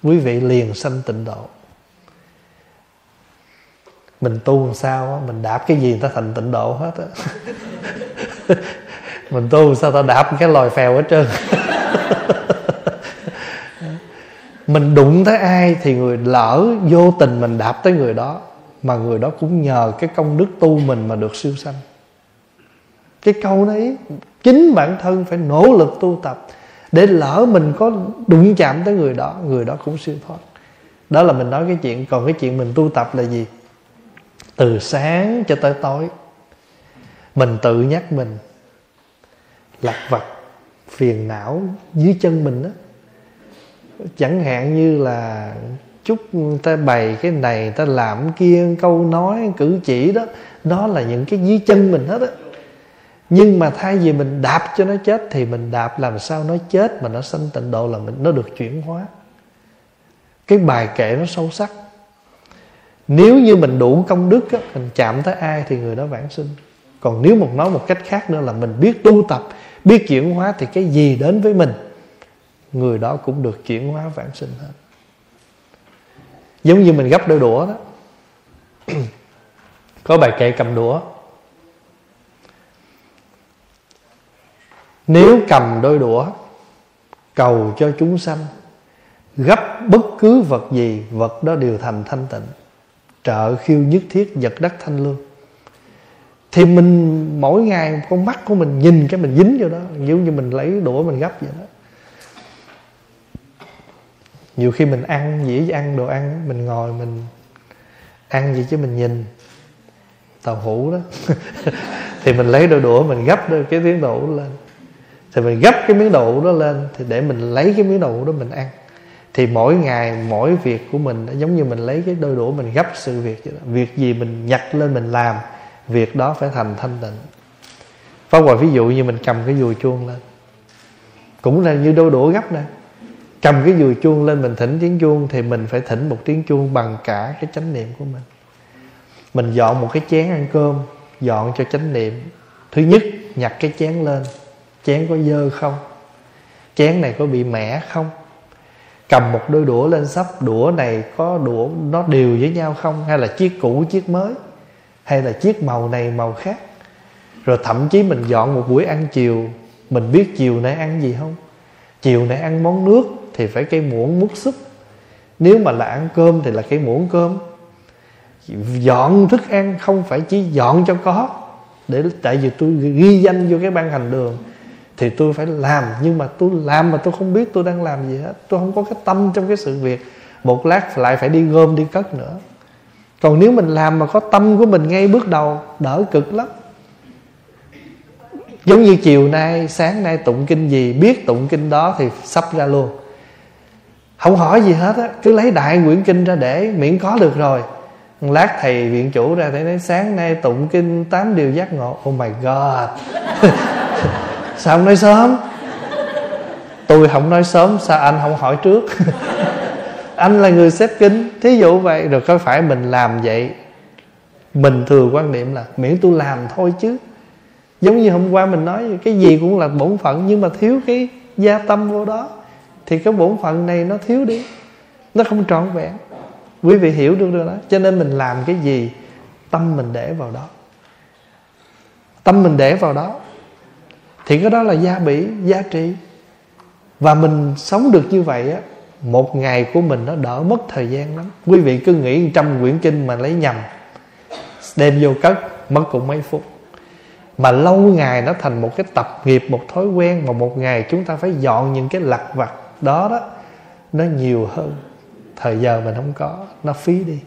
Quý vị liền sanh tịnh độ. Mình tu làm sao á, Mình đạp cái gì người ta thành tịnh độ hết á. Mình tu làm sao ta đạp cái lòi phèo hết trơn. Mình đụng tới ai Thì người lỡ vô tình mình đạp tới người đó, Mà người đó cũng nhờ cái công đức tu mình Mà được siêu sanh. Cái câu đấy, chính bản thân phải nỗ lực tu tập để lỡ mình có đụng chạm tới người đó người đó cũng siêu thoát. Đó là mình nói cái chuyện, còn cái chuyện mình tu tập là gì? Từ sáng cho tới tối. Mình tự nhắc mình lặt vặt phiền não dưới chân mình đó chẳng hạn như là chút ta bày cái này, ta làm kia, câu nói, cử chỉ đó đó là những cái dưới chân mình hết á. Nhưng mà thay vì mình đạp cho nó chết thì mình đạp làm sao nó chết mà nó sanh tịnh độ là mình, nó được chuyển hóa. Cái bài kệ nó sâu sắc nếu như mình đủ công đức á, mình chạm tới ai thì người đó vãng sinh. Còn nếu một nói một cách khác nữa là mình biết tu tập biết chuyển hóa thì cái gì đến với mình người đó cũng được chuyển hóa vãng sinh hết. Giống như mình gấp đôi đũa đó. Có bài kệ cầm đũa. Nếu cầm đôi đũa Cầu cho chúng sanh Gấp bất cứ vật gì Vật đó đều thành thanh tịnh. Trợ khiêu nhất thiết giật đất thanh lương. Thì mình, mỗi ngày Con mắt của mình nhìn cái mình dính vô đó, Giống như mình lấy đũa mình gấp vậy đó. Nhiều khi mình ăn, dĩ ăn đồ ăn, Mình ngồi mình Ăn gì chứ mình nhìn. Tàu hũ đó. Thì mình lấy đôi đũa mình gấp đôi cái tiếng đậu lên. Thì mình gấp cái miếng đậu đó lên, thì để mình lấy cái miếng đậu đó mình ăn thì mỗi ngày, mỗi việc của mình, giống như mình lấy cái đôi đũa mình gấp sự việc vậy đó. việc gì mình nhặt lên mình làm, việc đó phải thành thanh tịnh. Pháp Hòa ví dụ như mình cầm cái dùi chuông lên. Cũng là như đôi đũa gấp nè. Cầm cái dùi chuông lên mình thỉnh tiếng chuông Thì mình phải thỉnh một tiếng chuông bằng cả cái chánh niệm của mình. Mình dọn một cái chén ăn cơm, Dọn cho chánh niệm. Thứ nhất, nhặt cái chén lên. Chén có dơ không? Chén này có bị mẻ không? Cầm một đôi đũa lên sắp, đũa này có đũa nó đều với nhau không? Hay là chiếc cũ, chiếc mới? Hay là chiếc màu này, màu khác? Rồi thậm chí mình dọn một buổi ăn chiều, mình biết chiều nay ăn gì không? Chiều nay ăn món nước thì phải cây muỗng múc súp. Nếu mà là ăn cơm thì là cây muỗng cơm. Dọn thức ăn không phải chỉ dọn cho có, để tại vì tôi ghi danh vô cái ban hành đường thì tôi phải làm. Nhưng mà tôi làm mà tôi không biết tôi đang làm gì hết. Tôi không có cái tâm trong cái sự việc. Một lát lại phải đi gom, đi cất nữa. Còn nếu mình làm mà có tâm của mình ngay bước đầu, đỡ cực lắm. Giống như chiều nay, sáng nay tụng kinh gì, biết tụng kinh đó thì sắp ra luôn. Không hỏi gì hết á, cứ lấy đại quyển kinh ra để, miễn có được rồi. Lát thầy viện chủ ra thấy nói, sáng nay tụng kinh tám điều giác ngộ. Oh my god. sao không nói sớm? Tôi không nói sớm sao anh không hỏi trước? Anh là người xếp kính, thí dụ vậy rồi có phải mình làm vậy? Mình thừa quan niệm là miễn tôi làm thôi chứ. Giống như hôm qua mình nói cái gì cũng là bổn phận nhưng mà thiếu cái gia tâm vô đó thì cái bổn phận này nó thiếu đi. Nó không trọn vẹn. Quý vị hiểu được rồi đó. Cho nên mình làm cái gì tâm mình để vào đó. Tâm mình để vào đó thì cái đó là gia bỉ, giá trị. Và mình sống được như vậy á, một ngày của mình nó đỡ mất thời gian lắm. Quý vị cứ nghĩ trăm quyển kinh mà lấy nhầm, đem vô cất, mất cũng mấy phút. Mà lâu ngày nó thành một cái tập nghiệp, một thói quen mà một ngày chúng ta phải dọn những cái lặt vặt đó đó, nó nhiều hơn. Thời giờ mình không có, nó phí đi.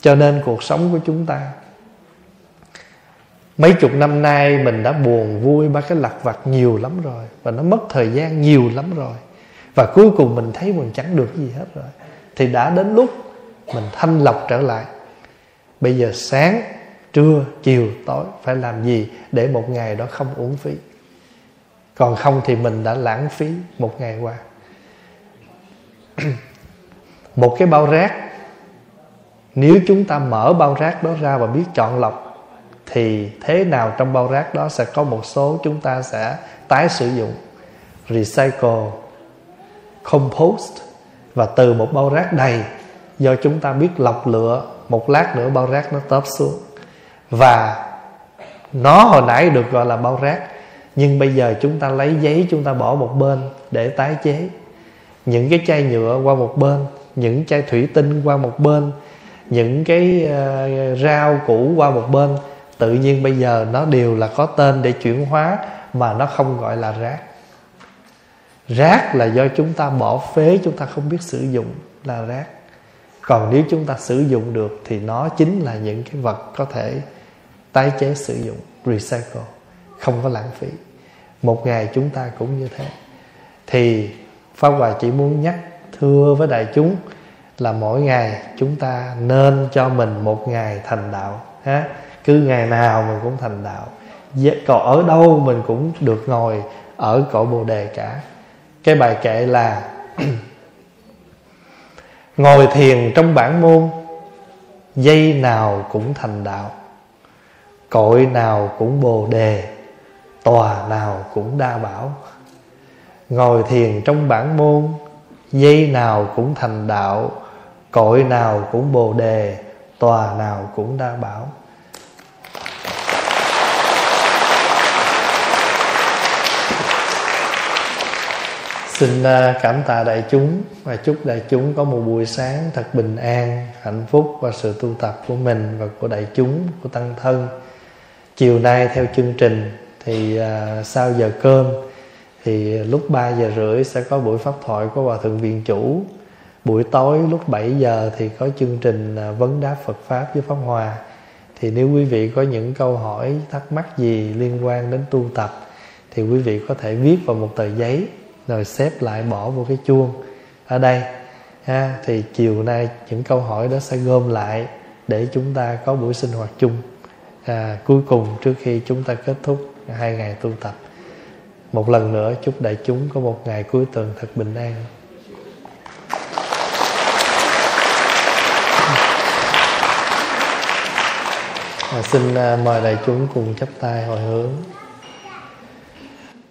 Cho nên cuộc sống của chúng ta mấy chục năm nay mình đã buồn vui, ba cái lặt vặt nhiều lắm rồi, và nó mất thời gian nhiều lắm rồi. Và cuối cùng mình thấy mình chẳng được gì hết rồi. Thì đã đến lúc mình thanh lọc trở lại. Bây giờ sáng, trưa, chiều, tối, phải làm gì để một ngày đó không uổng phí? Còn không thì mình đã lãng phí một ngày qua. Một cái bao rác, nếu chúng ta mở bao rác đó ra và biết chọn lọc thì thế nào trong bao rác đó sẽ có một số chúng ta sẽ tái sử dụng recycle compost. Và từ một bao rác đầy do chúng ta biết lọc lựa một lát nữa bao rác nó tớp xuống. Và nó hồi nãy được gọi là bao rác nhưng bây giờ chúng ta lấy giấy chúng ta bỏ một bên để tái chế. Những cái chai nhựa qua một bên những chai thủy tinh qua một bên những cái uh, rau củ qua một bên tự nhiên bây giờ nó đều là có tên để chuyển hóa mà nó không gọi là rác. Rác là do chúng ta bỏ phế, chúng ta không biết sử dụng là rác. Còn nếu chúng ta sử dụng được thì nó chính là những cái vật có thể tái chế sử dụng, recycle, không có lãng phí. Một ngày chúng ta cũng như thế. Thì pháp hòa chỉ muốn nhắc thưa với đại chúng là mỗi ngày chúng ta nên cho mình một ngày thành đạo, ha? Cứ ngày nào mình cũng thành đạo. Còn ở đâu mình cũng được ngồi ở cội bồ đề cả. Cái bài kệ là ngồi thiền trong bản môn, dây nào cũng thành đạo. Cội nào cũng bồ đề, tòa nào cũng đa bảo. Ngồi thiền trong bản môn, dây nào cũng thành đạo. Cội nào cũng bồ đề, tòa nào cũng đa bảo. Xin à, cảm tạ đại chúng và chúc đại chúng có một buổi sáng thật bình an, hạnh phúc và sự tu tập của mình và của đại chúng, của tăng thân. Chiều nay theo chương trình thì à, sau giờ cơm thì lúc 3 giờ rưỡi sẽ có buổi pháp thoại của Hòa Thượng Viện Chủ. Buổi tối lúc 7 giờ thì có chương trình à, vấn đáp Phật Pháp với Pháp Hòa. Thì nếu quý vị có những câu hỏi, thắc mắc gì liên quan đến tu tập thì quý vị có thể viết vào một tờ giấy rồi xếp lại bỏ vô cái chuông. Ở đây ha, thì chiều nay những câu hỏi đó sẽ gom lại để chúng ta có buổi sinh hoạt chung. À, cuối cùng trước khi chúng ta kết thúc hai ngày tu tập. Một lần nữa chúc đại chúng có một ngày cuối tuần thật bình an. À, xin à, mời đại chúng cùng chắp tay hồi hướng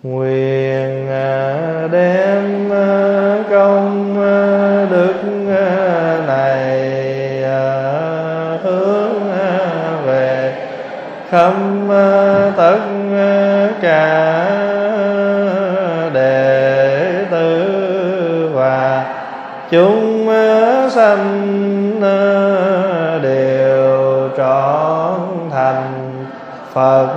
nguyện à, đem à, công à, đức này hướng về khắp tất cả đệ tử và chúng sanh đều trọn thành Phật